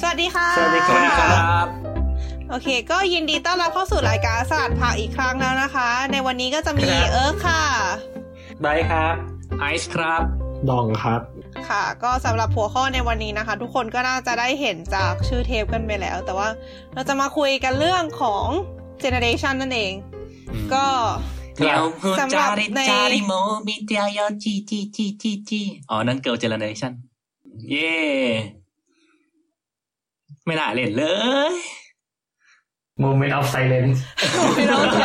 สวัสดีค่ะสวัสดีสวัสดีครับโอเค ก็ยินดีต้อนรับเข้าสู่รายการสลัดผักอีกครั้งแล้วนะคะ ในวันนี้ก็จะมีครับเอิร์กค่ะบายครับไอซ์ครับดองครับ ค่ะ ก็สำหรับหัวข้อในวันนี้นะคะ ทุกคนก็น่าจะได้เห็นจากชื่อเทปกันไปแล้ว แต่ว่าเราจะมาคุยกันเรื่องของ generation นั่นเอง ก็เดี๋ยวพูดสำหรัจาบริในจาริโมมีเตียยอจีจีจีจีจีอ๋อ นั่นเกิร์ลเจเนเรชั่นเย่ ไม่น่าเล่นเลย Moment of Silence ไม่รู้สิ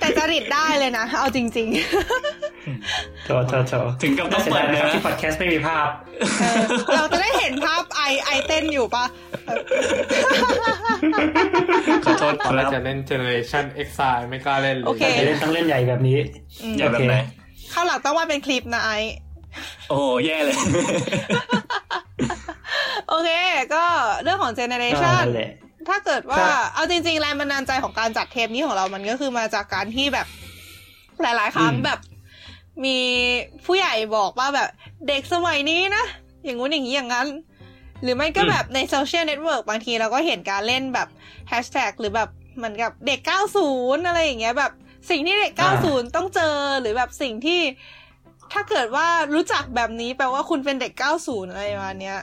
แต่จริตได้เลยนะ เอาจริงโถโถโถถึงกับต้น่าองเสียเปิดาดยนะเนื้ครับอที่พอดแคสต์ไม่มีภาพๆเออเราจะได้เห็นภาพไอไอเต้นอยู่ปะเออขอโทษตอนแรกคจะรับเล่น Generation Exile ไม่กล้าเล่นเลยโอเคจะเล่นต้องเล่นใหญ่แบบนี้อืมอย่าแบบไหนข้าวหลังต้องว่าเป็นคลิปนะไอ โอ้โหแย่เลย โอเค ก็เรื่องของก็ generation นั่นแหละถ้าเกิดว่าครับเอาจริง ๆ แรงบันดาลใจของการจัดเทปนี้ของเรามันก็คือมาจากการที่แบบ หลาย ๆ ครั้งอืมแบบ มีผู้ใหญ่บอกว่าแบบเด็กสมัยนี้นะ อย่างงู้นอย่างนี้อย่างนั้น หรือไม่ก็แบบใน social network บางทีเราก็เห็นการเล่นแบบแฮชแท็กหรือแบบเหมือนกับเด็ก 90 อะไรอย่างเงี้ยแบบสิ่งที่เด็ก 90 ต้องเจอหรือแบบสิ่งที่ ถ้าเกิดว่ารู้จักแบบนี้แปลว่าคุณเป็นเด็ก 90 อะไรประมาณเนี้ย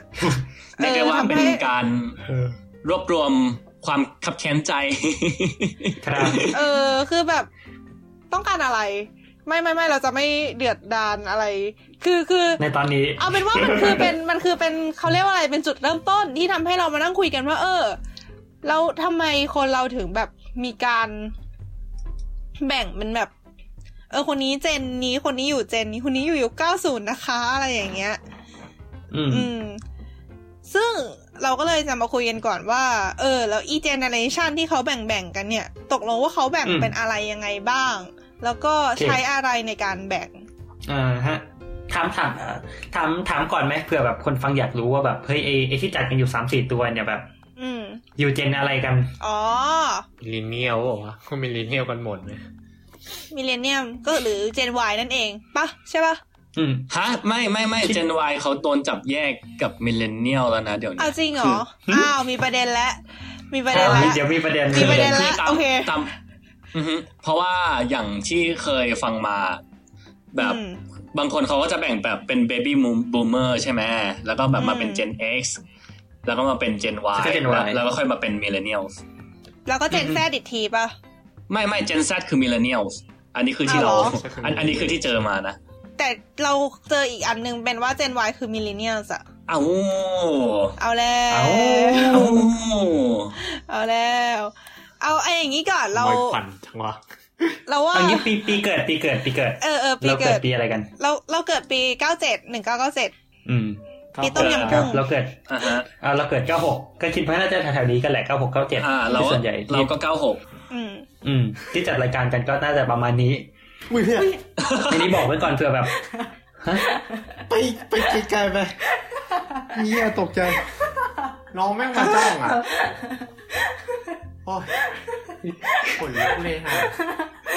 เรียกได้ว่าเป็นการเออรวบรวมความขับแค้นใจ ครับ เออ คือแบบต้องการอะไร ไม่ไม่ไม่เราจะไม่เดือดดานอะไร คือคือ ในตอนนี้ เอาเป็นว่ามันคือเป็นมันคือเป็นเขาเรียกว่าอะไรเป็นจุดเริ่มต้นที่ทำให้เรามานั่งคุยกันว่า เออ เราทำไมคนเราถึงแบบมีการแบ่งเป็นแบบ เออคนนี้เจนนี้คนนี้อยู่เจนนี้คนนี้อยู่ยุคเก้าศูนย์นะคะ อะไรอย่างเงี้ยอืมอืม ซึ่งเราก็เลยจะมาคุยกันก่อนว่า เออ แล้วอีเจเนเรชันที่เขาแบ่งๆกันเนี่ย ตกลงว่าเขาแบ่งอืมเป็นอะไรยังไงบ้าง แล้วก็ใช้อะไรในการแบ่งอ่าฮะถามถามเอ่อถามถามก่อนไหมเผื่อแบบคนฟังอยากรู้ว่าแบบเฮ้ยไอไอที่จัดกันอยู่สามสี่ตัวเนี่ยแบบอืมอยู่ Gen อะไรกัน อ๋อ Millennial บอกว่าเขา Millennial กันหมดเลย Millennial ก็หรือ Gen Y นั่นเองปะใช่ปะอืมฮะไม่ไม่ไม่ Gen Y เขาโดนจับแยกกับ Millennial แล้วนะเดี๋ยวนี้เอาจริงเหรอคืออ้าวมีประเด็นแล้วมีประเด็นแล้วเดี๋ยวมีประเด็นมีประเด็นคือละตามโอเคตามอือฮึเพราะว่าอย่างที่เคยฟังมา แบบอืมบางคนเขาก็จะแบ่งแบบเป็น Baby Boomer ใช่ไหมแล้วก็แบบมาเป็นอืม Gen X แล้วก็มาเป็น Gen Y แล้วก็ Gen Y แล้วก็ค่อยมาเป็น Millennials แล้วก็ Gen Zอีกทีปะ ไม่ไม่ Gen Z คือ Millennials อันนี้คือที่อ้าวเราเหรออันอันนี้คือที่เจอมานะ แต่เราเจออีกอันหนึงเป็นว่าเจน Y คือมิเลเนียลอะเอ้าเอาแล้เอ้าวเอ้าเอาแล้ว เอาไอ้อย่างนี้ก่อนเราไม่ขวัญจังวะเราว่าอันนี้ปีปีเกิดปีเกิดปีเกิด เออเออปีเราเกิเกิดดปีอะไรกัน เราเราเกิดปีเก้าเจ็ดหนึ่งเก้าเก้าเจ็ดอืมปีต้มยำครักุ้บงเราเกิดอ่าฮะอ่าเราเกิดเก้าหกก็คิดว่าน่าจะแถวๆนี้กันแหละเก้าหกเก้าเจ็ดอ่าเราส่วนใหญ่เราก็เก้าหก อืม อืม ที่จัดรายการกันก็น่าจะประมาณนี้อุ้ยเนี่ยอันนี้บอกไว้ก่อนเผื่อแบบฮะไปไปไกลๆไปเงี้ยตกใจ น้องแม่งมาจ้องอะโอ้ยขนลุกเลยฮะ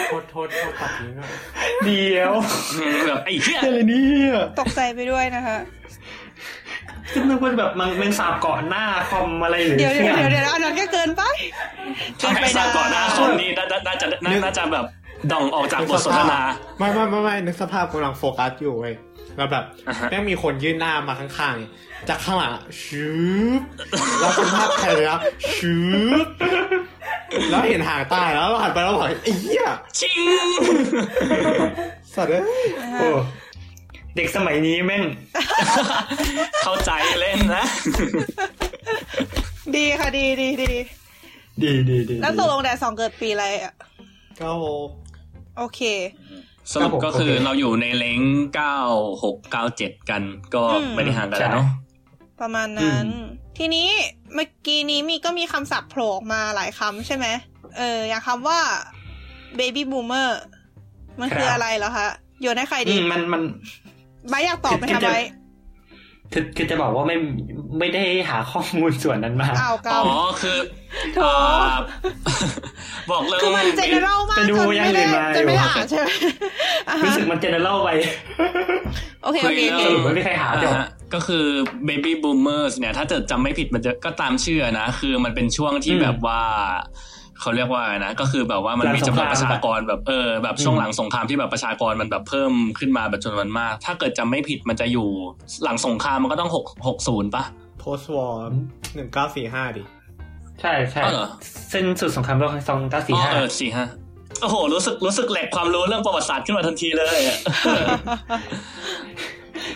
โทษโทษโทษตัดทิ้งอะเดียวอืมแบบไอ้เหี้ยอะไรเนี่ยตกใจไปด้วยนะคะ จะนึกว่าแบบมันเป็นสาบเกาะหน้าคอมอะไรหรือเดี๋ยวเดี๋ยวนี่เดี๋ยวเดี๋ยวอันนั้นก็เกินไปถ้าให้สาก่อนหน้าคนนี้น่าน่าน่าจะน่าน่าจะแบบด่องออกจากบทสนทนา ไม่ไม่ไม่ไม่นึกสภาพกำลังโฟกัสอยู่เว้ยแล้วแบบอ่าฮะแม่งมีคนยื่นหน้ามาข้างๆเนี่ยจากข้างหลังอะชืบแล้วเป็นภาพใครเลยนะชืบแล้วเห็นหางใต้แล้วเราหันไปแล้วบอกไอ้เหี้ยชิงสัตว์เอ้ยโอ้ เด็กสมัยนี้แม่ง เข้าใจเล่นนะ ดีค่ะดีดีดีดีดีดีแล้วตกลงแดดสองเกิดปีอะไรอะเก้าหกโอเค สรุปก็คือเราอยู่ในเลงเก้าหกเก้าเจ็ดกัน ก็อืมไม่ได้ห่างกันแล้วเนาะประมาณนั้น ทีนี้เมื่อกี้นี้มีก็มีคำศัพท์โผล่ออกมาหลายคำใช่ไหมเออ อย่างคำว่า baby boomer มันคืออะไรเหรอคะโยนให้ใครอืดีมมันมัน ไบร์ทอยากตอบไหมคือคะจะไบร์ทคือคือจะบอกว่าไม่ไม่ได้หาข้อมูลส่วนนั้นมาอ้าวกอ๋อคือโถอ่าบอกเลยคือมันว่า general มากไปดูจนอย่างไม่ได้อื่นมาจะไม่ได้อยู่อ่านใช่ไหมอะฮะรู้สึกมันเจเนอเรลไปโอเคโอเคโอเคสรุปไม่มีใครหาจบอ่าฮะก็คือ baby boomers เนี่ย ถ้าเกิดจำไม่ผิดมันจะก็ตามชื่อนะ คือมันเป็นช่วงที่อืมแบบว่า เขาเรียกว่าอะไรนะก็คือแบบว่ามันหลังมีจำนวนสงครามประชากรแบบเออแบบช่วงอืมหลังสงครามที่แบบประชากรมันแบบเพิ่มขึ้นมาแบบจำนวนมาก ถ้าเกิดจำไม่ผิดมันจะอยู่หลังสงครามมันก็ต้องหกหกศูนย์ปะ post war หนึ่งเก้าสี่ห้าดิ ใช่ใช่อ๋อเหรอเส้นสุดสงครามโลกสองเก้าสี่อ๋อห้าเออสี่ห้าโอ้โห รู้สึกรู้สึกแหลกความรู้เรื่องประวัติศาสตร์ขึ้นมาทันทีเลยอะ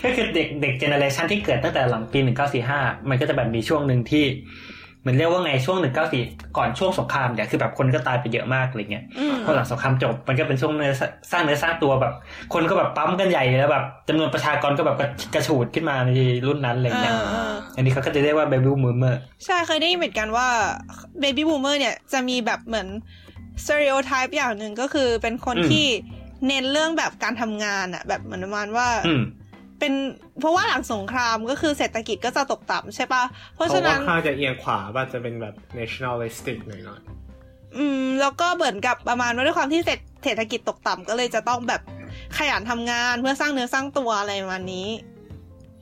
ก็คือเด็กเด็กเจเนอเรชันที่เกิดตั้งแต่หลังปีหนึ่งเก้าสี่ห้ามันก็จะแบบมีช่วงหนึ่งที่ เหมือนเรียกว่าไงช่วงหนึ่งเก้าสี่ก่อนช่วงสงครามเนี่ยคือแบบคนก็ตายไปเยอะมากอะไรเงี้ยอืมพอหลังสงครามจบมันก็เป็นช่วงเนื้อสร้างเนื้อสร้างตัวแบบ คนก็แบบปั๊มกันใหญ่แล้วแบบจำนวนประชากรก็แบบกระกระฉูดขึ้นมาในรุ่นนั้นอะไรเงี้ยเออเอออันนี้เขาก็จะเรียกว่าเบบี้มูเมอร์ใช่เคยได้ยินเหมือนกันว่า baby boomer เนี่ยจะมีแบบเหมือน stereotype อย่างหนึ่งก็คือเป็นคนที่เน้นเรื่องแบบการทำงานอะแบบเหมือนประมาณว่าอืม เป็นเพราะว่าหลังสงครามก็คือเศรษฐกิจก็จะตกต่ำใช่ปะเพเพราะราะฉะว่านั้นข้างจะเอียงขวาว่าจะเป็นแบบ nationalistic หน่อยหน่อยอืม แล้วก็เหมือนกับประมาณว่าด้วยความที่เศรษเศรษฐกิจตกต่ำก็เลยจะต้องแบบขยันทำงานเพื่อสร้างเนื้อสร้างตัวอะไรประมาณนี้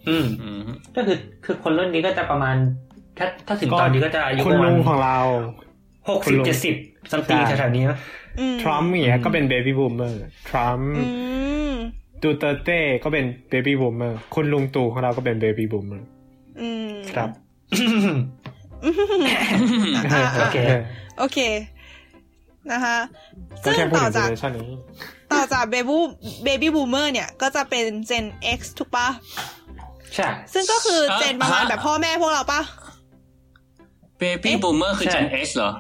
อืมอืมก็คือคือคนรุ่นนี้ก็จะประมาณ ถ้าถ้าถึงตอนนี้ก็จะอายุคุปณระมาลุณงของเราหกคุณสิบลุงเจ็ดสิบซัมติงใช่แถวๆนี้นะอืมทรัมป์อย่างเงี้อืยมก็เป็น baby boomer ทรัมป์อืม ดูเตอร์เต้ก็เป็น baby boomer คุณลุงตู่ของเราก็เป็น baby boomer อืมครับอะโอเคโอเคนะคะก็ซึ่งแค่พูดต่อถึงจาก generation นี้ต่อจาก baby baby boomer เนี่ย ก็จะเป็น Gen X ถูกปะใช่ ซึ่งก็คือเจนประมาณฮะแบบพ่อแม่พวกเราปะ baby เอ๊ะ boomer คือใช่ Gen X เหรอ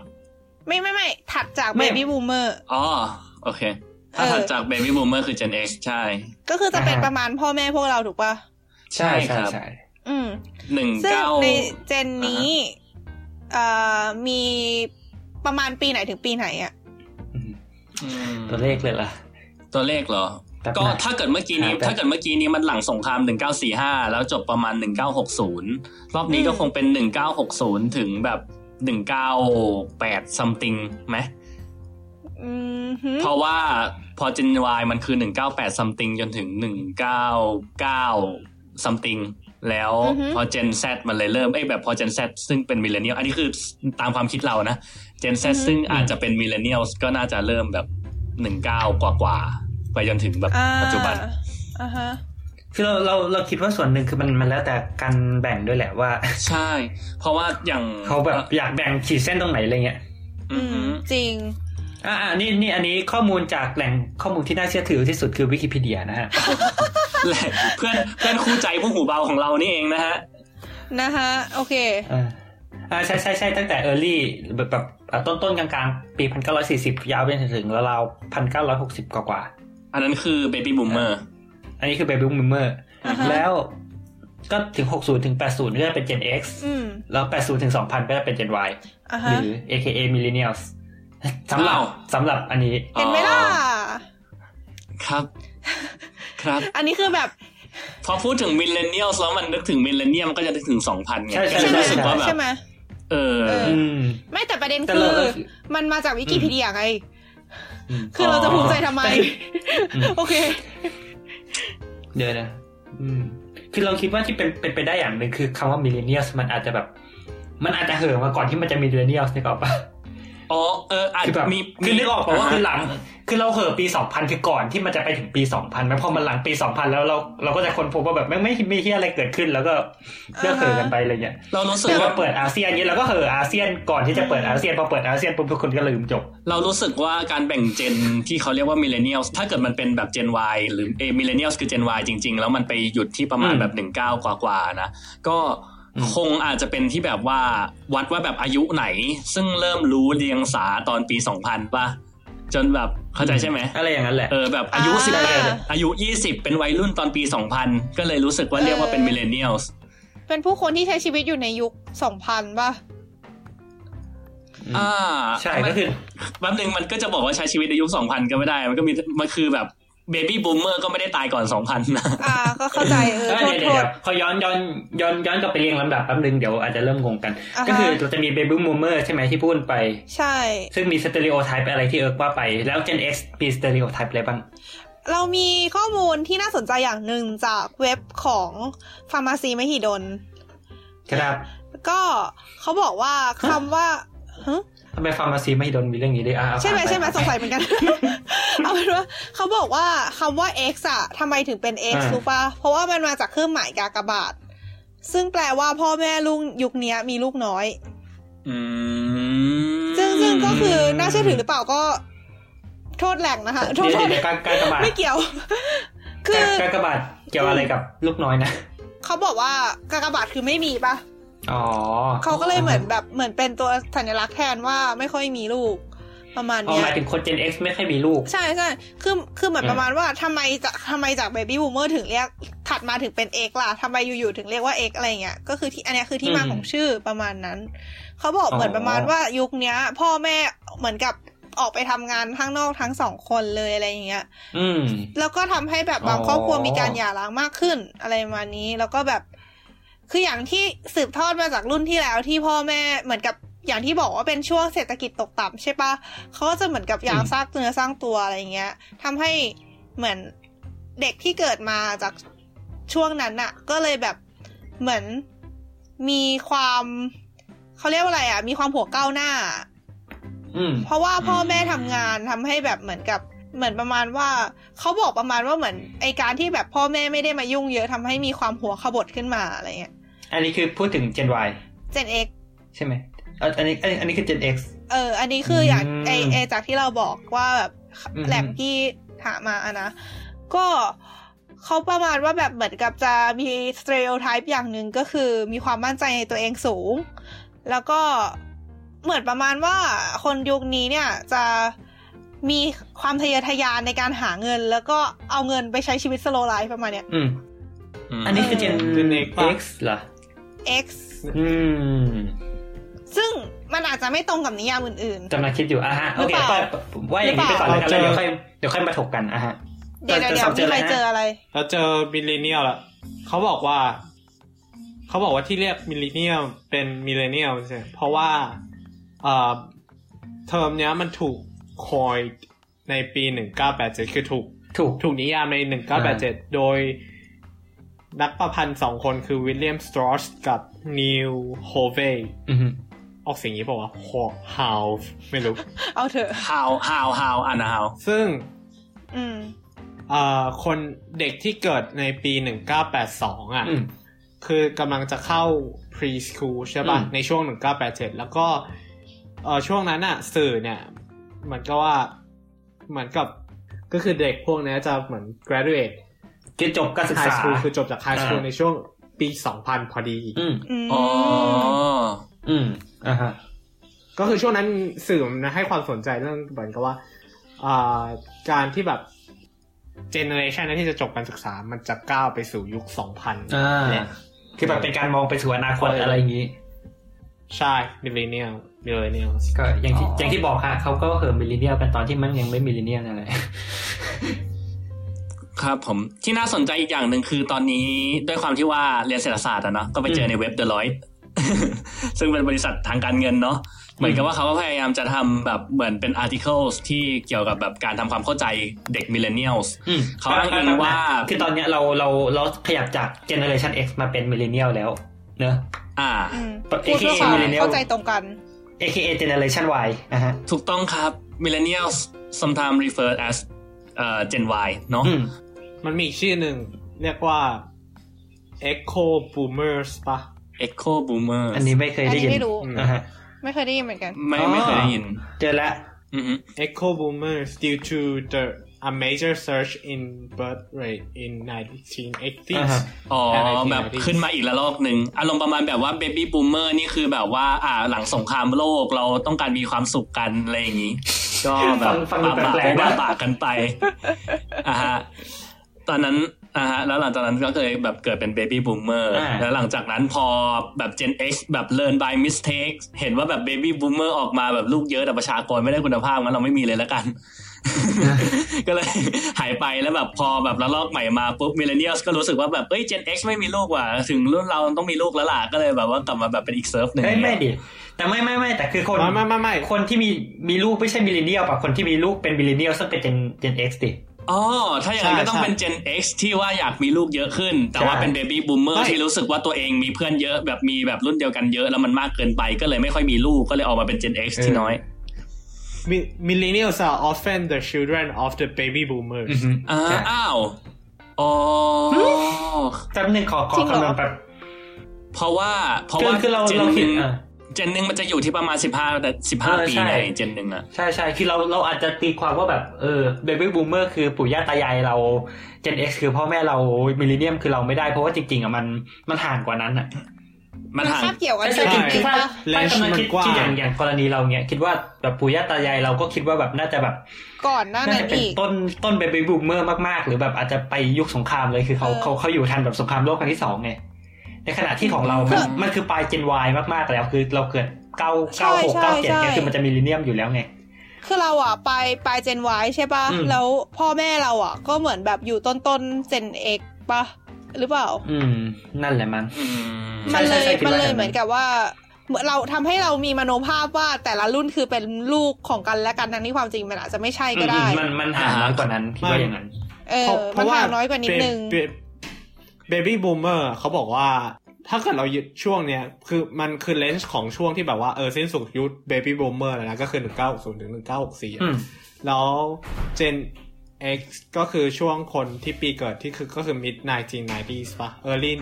ไม่ไม่ไม่ถัดจากไม่ baby boomer อ๋อ โอเค ถ้าเออถัดจาก baby boomer คือ Gen X ใช่ ก็คือจะเป็นอ่าฮะประมาณพ่อแม่พวกเราถูกปะใช่ใช่ใช่ครับใช่อืมหนึ่งซึ่งเก้าในเจนนี้เอ่อมีประมาณปีไหนถึงปีไหนอะอืมอืมตัวเลขเลยล่ะ ตัวเลขเหรอแป๊บก็นะถ้าเกิดเมื่อกี้นี้หาแป๊บถ้าเกิดเมื่อกี้นี้มันหลังสงคราม 1945 แล้วจบประมาณ 1960 รอบนี้ก็คงเป็น 1960 ถึงแบบ 198 something ไหมอืมฮึ เพราะว่าพอ Gen Y มันคือ198 something จนถึง199 something แล้วพอ Gen Z มันเลยเริ่มเอ้ยแบบพอ Gen Z ซึ่งเป็น millennial อันนี้คือตามความคิดเรานะ Gen Z ซึ่งอาจจะเป็น millennial ก็น่าจะเริ่มแบบ19กว่ากว่าๆไปจนถึงแบบอ่าปัจจุบันอ่าฮะคือเราเราเราคิดว่าส่วนหนึ่งคือมันมันแล้วแต่การแบ่งด้วยแหละว่า ใช่ เพราะว่าอย่างเขาแบบอยากแบ่งขีดเส้นตรงไหนอะไรเงี้ยอือือหืมอจริง อ่าอ่านี่นี่อันนี้ข้อมูลจากแหล่งข้อมูลที่น่าเชื่อถือที่สุดคือวิกิพีเดียนะฮะแหละเพื่อนเพื่อนคู่ใจผู้หูเบาของเรานี่เองนะฮะนะฮะโอเคอ่าอ่าใช่ใช่ใช่ตั้งแต่ early แบบแบบอ่าต้นต้นกลางกลางๆปีพันเก้าร้อยสี่สิบยาวไปจนถึงราวๆพันเก้าร้อยหกสิบกว่ากว่า อันนั้นคือ baby boomer ๆอันนี้คือ baby boomer อ่าฮะแล้วก็ถึงหกศูนย์ถึงแปดศูนย์ก็จะเป็น gen x อืมแล้วแปดศูนย์ถึงสองพันก็จะเป็น gen y อ่าหฮะรือ aka millennials สำหรับอ้าวสำหรับอันนี้ เห็นไหมล่ะ ครับ ครับ อันนี้คือแบบพอพูดถึง millennial แล้วมันนึกถึง millennium ก็จะนึกถึง2000ไงใช่ใช่ก็เลยใช่ไหมรู้สึกว่าแบบใช่ไหมเออเอออืมไม่แต่ประเด็นแต่คืเราอก็มันมาจากวิกิพีเดียไงอืมคือเราจะภูมิใจทำไมอืมโอเค เดี๋ยวนะอืมคือเราคิดว่าที่เป็นเป็นไปได้อย่างหนึ่งคือคำว่า millennials มันอาจจะแบบ มันอาจจะเห่อะมาก่อนที่มันจะ millennials นึกออกปะ อ๋อเอออาจคือแบบมีคือนึกออกปะว่าฮะคือหลัง คือเราเห่อะปี2000คือก่อนที่มันจะไปถึงปี2000แล้วพอมันหลังปี2000แล้วเราเราก็จะค้นพบว่าแบบไม่ไม่ไม่มีอะไรเกิดขึ้น แล้วก็เลิกเห่อะกันไปอะไรเงี้ยเรารู้สึกคือว่าเราเปิดอาเซียนเนี้ยเราก็เห่อะอาเซียนก่อนที่จะเปิดอาเซียนพอเปิดอาเซียนปุ๊บทุกคนก็ลืมจบ เรารู้สึกว่าการแบ่งเจนที่เขาเรียกว่า millennials ถ้าเกิดมันเป็นแบบ gen Y หรือเอ millennials คือ gen Y จริง ๆ แล้วมันไปหยุดที่ประมาณอืมแบบ19กว่าๆนะก็อืม คงอาจจะเป็นที่แบบว่าวัดว่าแบบอายุไหน ซึ่งเริ่มรู้เรียงสาตอนปี2000ป่ะจนแบบเข้าใจใช่ไหมอะไรอย่างนั้นแหละเออแบบอายุอ่าสิบอายุ20เป็นวัยรุ่นตอนปี2000ก็เลยรู้สึกว่าเรียกว่าเป็น millennials เป็นผู้คนที่ใช้ชีวิตอยู่ในยุค2000ป่ะอ่าใช่ก็คือแป๊บนึงมันก็จะบอกว่าใช้ชีวิตในยุค2000ก็ไม่ได้ มันก็มีมันคือแบบ เบบี้บูมเมอร์ก็ไม่ได้ตายก่อน2000นะอ่าก็เข้าใจเออเออโทษเดี๋ยวโทเดี๋ยษวพอย้อนย้อนย้อนย้อนกลับไปเรียงลำดับแป๊บนึงเดี๋ยวอาจจะเริ่มงงกันอ่าฮะก็คือเราจะมี baby boomer ใช่ไหมที่พูดไป ใช่ ซึ่งมี stereotype อะไรที่เอิร์กว่าไป แล้ว Gen X มี stereotype อะไรบ้างเรามีข้อมูลที่น่าสนใจอย่างหนึ่งจากเว็บของฟาร์มาซีมหิดล ครับ ก็เขาบอกว่าคำว่าฮะ ทำไมฟาร์มาซีไม่โดนมีเรื่องนี้ด้วยอะเอาใช่ไหมผ่านปใช่ไหมสงสัยเหมือนกัน เอาเป็นว่าเขาบอกว่าคำว่า x อะทำไมถึงเป็น x อ่ารู้ปะเพราะว่ามันมาจากเครื่องหมายกากบาท ซึ่งแปลว่าพ่อแม่ลูกยุคเนี้ยมีลูกน้อยอืมซึ่งซึ่งก็คือน่าเชื่อถือหรือเปล่าก็ โทษแหล่งนะคะโทเดี๋ษยวโทษเดี๋ยวการการกระบาดไม่เกี่ยว คือการกระบาดเกี่ยวอะไรกับลูกน้อยนะเขาบอกว่ากากบาทคือไม่มีปะอ๋อ เขาก็เลยเหมือนแบบเหมือนเป็นตัวสัญลักษณ์แทนว่าไม่ค่อยมีลูกประมาณอ๋อเนี้ยหมายถึงคน Gen X ไม่ค่อยมีลูก ใช่ใช่คือคือเหมือนอืมประมาณว่าทำไมจะทำไมจาก Baby Boomer ถึงเรียกถัดมาถึงเป็น X ล่ะทำไมอยู่ๆถึงเรียกว่า X อะไรเงี้ยก็คือที่อันเนี้ยคือที่มาของชื่อประมาณนั้น เขาบอกเหมือนประมาณว่ายุคเนี้ย พ่อแม่เหมือนกับออกไปทำงานข้างนอกทั้งสองคนเลยอะไรอย่างเงี้ย อืม แล้วก็ทำให้แบบบางอ๋อครอบครัวมีการหย่าร้างมากขึ้นอะไรประมาณนี้ แล้วก็แบบ คืออย่างที่สืบทอดมาจากรุ่นที่แล้วที่พ่อแม่เหมือนกับอย่างที่บอกว่าเป็นช่วงเศรษฐกิจตกต่ำใช่ปะเขาก็จะเหมือนกับอยากสร้างเนื้อสร้างตัวอะไรอย่างเงี้ยทำให้เหมือนเด็กที่เกิดมาจากช่วงนั้นน่ะ ก็เลยแบบเหมือนมีความเขาเรียกว่าอะไรอะ มีความหัวก้าวหน้าอืมเพราะว่าพ่อแม่ทำงานทำให้แบบเหมือนกับ เหมือนประมาณว่าเขาบอกประมาณว่าเหมือนไอการที่แบบพ่อแม่ไม่ได้มายุ่งเยอะทำให้มีความหัวขบถขึ้นมาอะไรเงี้ย อันนี้คือพูดถึง Gen Y Gen X ใช่ไหมเอ่ออันนี้อันนี้อันนี้คือ Gen X เออ อันนี้คืออย่างอืมไอไอจากที่เราบอกว่าแบบอืมแหล่งที่หามาอะนะ ก็เขาประมาณว่าแบบเหมือนกับจะมีสเต r ร o ไทป์อย่างหนึ่งก็คือมีความมั่นใจในตัวเองสูง แล้วก็เหมือนประมาณว่าคนยุคนี้เนี่ยจะ มีความทะเยอทะยานในการหาเงิน แล้วก็เอาเงินไปใช้ชีวิต slow life ประมาณเนี้ย อืม อันนี้คือ Gen Gen X ปะ X เหรอ X อืม ซึ่งมันอาจจะไม่ตรงกับนิยามอื่นกำลังคิดอยู่อะฮะ โอเคหรือเปก็ล่าว่าอย่างนี้ไปก่อนแล้วกันหรือแล้วเปเดี๋ยวล่าค่อยเดี๋ยวค่อยมาถกกันอะฮะๆเดี๋ยวเดี๋ยวเดี๋ยวจะมีใครนะเจออะไรแล้วเจอ Millennial ละเขาบอกว่า เขาบอกว่าที่เรียก Millennialเป็น Millennial ใช่เพราะว่าเอ่อเทอมเนี้ยมันถูก coin ในปีหนึ่งเก้าแปดเจ็ดคือถูก ถูกถูกนิยามในหนึ่งเก้าแปดเจ็ดโดยนักประพันธ์สองคนคือ William Strauss กับ Neil Howe อือฮึออกเสียงนี้บอกว่าฮาวไม่รู้ เอาเถอะ how how how อ่านนะ how ซึ่งอืมเอ่อคนเด็กที่เกิดในปี 1982 อะอืมคือกำลังจะเข้า preschool ใช่ป่ะอืมในช่วง 1987 แล้วก็เออช่วงนั้นอะ สื่อเนี่ย เหมือนกับว่าเหมือนกับก็คือเด็กพวกเนี้ยจะเหมือน graduate คือจบการศึก high ษา school คือจบจาก high school อ่าในช่วงปี2000พอดีอืมอืมอ๋ออืมอ่าฮะก็คือช่วงนั้นสื่อมันให้ความสนใจเรื่องเหมือนกับว่าอ่าการที่แบบ generation นั้นที่จะจบการศึกษา มันจะก้าวไปสู่ยุค2000อ่าเนี่ยคือแบบเป็นการมองไปสู่อนาคตอะไรอย่างนี้ ใช่ Millennial Millennial ก็อย่างที่อย่างที่บอกค่ะเขาก็เหิม Millennial กันตอนที่มันยังไม่ Millennial นั่นแหละครับผมที่น่าสนใจอีกอย่างหนึ่งคือตอนนี้ด้วยความที่ว่าเรียนเศรษฐศาสตร์อะเนาะก็ไปเจอในเว็บ Deloitte ซึ่งเป็นบริษัททางการเงินเนาะเหมือนกับว่าเขาก็พยายามจะทำแบบเหมือนเป็น articles ที่เกี่ยวกับแบบการทำความเข้าใจเด็ก millennials อืมเขาอ้างอิงว่า คือตอนเนี้ยเราเราเราขยับจากเจเนอเรชัน X มาเป็น millennial แล้วเนอะอ่าอืมแบบพูดเพื่อ AKA ความ millennial เข้าใจตรงกัน AKA generation Y นะฮะถูกต้องครับ millennials sometimes referred as เอ่อ Gen Y เนาะอืมมันมีอีกชื่อหนึ่งเรียกว่า Echo Boomers ปะ echo boomer อันนี้ไม่เคยได้ยินอันนี้ไม่รู้นะฮะไม่เคยได้ยินเหมือนกัน ไม่อ๋อไม่เคยได้ยิน เจอแล้วอือฮึ Echo Boomers due to the a major surge in birth rate in อ่า 1980s ฮะอ๋ออะไรที่แบบไหนที่ขึ้นมาอีกระลอกหนึ่งอารมณ์ประมาณแบบว่า baby boomer นี่คือแบบว่า อ่าหลังสงครามโลกเราต้องการมีความสุขกันอะไรอย่างนี้ ก็แบบฟังฟังดูปาแปลกๆปานะปากันไปอ่าฮะตอนนั้นอ่าฮะแล้วหลังจากนั้นก็เลยแบบเกิดเป็น baby boomer อ่าแล้วหลังจากนั้นพอแบบ Gen X แบบ learn by mistake เห็นว่าแบบ baby boomer ออกมาแบบลูกเยอะแต่ประชากรไม่ได้คุณภาพงั้นเราไม่มีเลยแล้วกัน ก็เลยหายไปแล้วแบบพอแบบระลอกใหม่มาปุ๊บ millennial ก็รู้สึกว่าแบบเอ้ย Gen X ไม่มีลูกว่ะถึงรุ่นเราต้องมีลูกแล้วล่ะก็เลยแบบว่ากลับมาแบบเป็นอีก surgeหนึ่งเฮ้ยไม่ดิแต่ไม่ไม่ไม่แต่คือคนไม่ไม่ไม่ไม่คนที่มีมีลูกไม่ใช่ millennial ป่ะคนที่มีลูกเป็นมิลเลนเนียลซึ่งเป็นเจนเจน X ดิอ๋อ ถ้าอย่างนั้นก็ต้องเป็น Gen X ที่ว่าอยากมีลูกเยอะขึ้น แต่ว่าเป็น Baby Boomer ที่รู้สึกว่าตัวเองมีเพื่อนเยอะแบบมีแบบรุ่นเดียวกันเยอะแล้วมันมากเกินไปก็เลยไม่ค่อยมีลูกก็เลยออกมาเป็น Gen X ที่น้อย millennials are often the children of the baby boomers อือฮึอ่าใช่อ้าวอ๋อแป๊บนึงขอขอจริงเหรอคำนวณแป๊บเพราะว่า เพราะคือว่าคือเราเจนเราหคิดนึ่งอะเจนหนึ่งมันจะอยู่ที่ประมาณสิบห้าแต่สิบเอห้าอปีใช่ในเจนหนึ่งอะใช่ใช่คือเราเราอาจจะตีความว่าแบบเออเบบี้บูมเมอร์คือปู่ย่าตายายเรา Gen X คือพ่อแม่เรามิลเลนเนียมคือเราไม่ได้เพราะว่าจริงๆอะมันมันห่างกว่านั้นอะ มันมันห่างคาบเกี่ยวกันใช่จจริริงงๆถ้าๆปะถ้า Range กำลังคิดมันกว้างคิดอย่างอย่างกรณีเราเนี่ยคิดว่าแบบปู่ย่าตายายเราก็คิดว่าแบบน่าจะแบบ ก่อนหน้าน่านั้จะนเป็นอีกต้นต้นเบบี้บูมเมอร์มากๆ หรือแบบอาจจะไปยุคสงครามเลยคือเขาเออเขาเขาอยู่ทันแบบสงครามโลกครั้งที่สองไงในขณะที่ของเรามันมันคือปลาย Gen Y มากๆแล้วคือเราเกิดเก้าเก้าหกเก้าเจ็ดเนี่ยคือมันจะมิลเลนเนียมอยู่แล้วไงคือเราอะไปไปเจน Y ใช่ปะอืมแล้วพ่อแม่เราอะ ก็เหมือนแบบอยู่ต้นต้นเจน X ปะ หรือเปล่า อืม นั่นแหละมันอืมใช่มันเลยใช่คิดว่ามันเลยอย่างนั้นเหมือนกับว่าเหมือนเราทำให้เรามีมโนภาพว่าแต่ละรุ่นคือเป็นลูกของกันและกันทั้งที่ความจริงมันอาจจะไม่ใช่ก็ได้อืมมันมันห่างน้อยกว่านั้นคิดว่าอย่างนั้นเออเพมันราะว่าห่างน้อยกว่านิดนึง baby boomer เขาบอกว่าถ้าเกิดเรายึดช่วงเนี้ยคือมันคือ range ของช่วงที่แบบว่าเออสิ้นสุดยุค baby boomer แล้วนะก็คือหนึ่งเก้าศูนย์ถึงหนึ่งเก้าหกสี่อืมแล้ว Gen X ก็คือช่วงคนที่ปีเกิดที่คือก็คือ mid 1990s ป่ะ early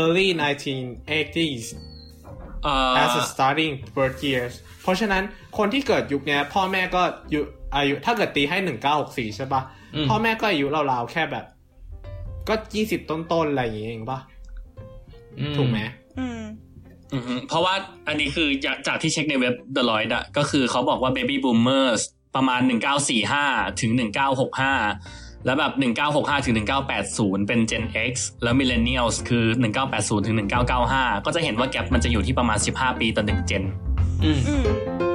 early 1980s เอ่อ as a starting birth years เพราะฉะนั้นคนที่เกิดยุคเนี้ยพ่อแม่ก็อยู่อายุถ้าเกิดตีให้หนึ่งเก้าหกสี่ใช่ปะอืมพ่อแม่ก็อายุราวๆแค่แบบ ก็ยี่สิบต้นๆอะไรอย่างเงี้ยเองปะอืถูกไหมอืมอือฮึเพราะว่าอันนี้คือจากจากที่เช็คในเว็บ Deloitte อะก็คือเขาบอกว่า Baby Boomers ประมาณ 1945 ถึง 1965 แล้วแบบ 1965 ถึง 1980 เป็น Gen X แล้ว Millennials คือ 1980 ถึง 1995 ก็จะเห็นว่าแกปมันจะอยู่ที่ประมาณ 15 ปีต่อหนึ่งเจนอืม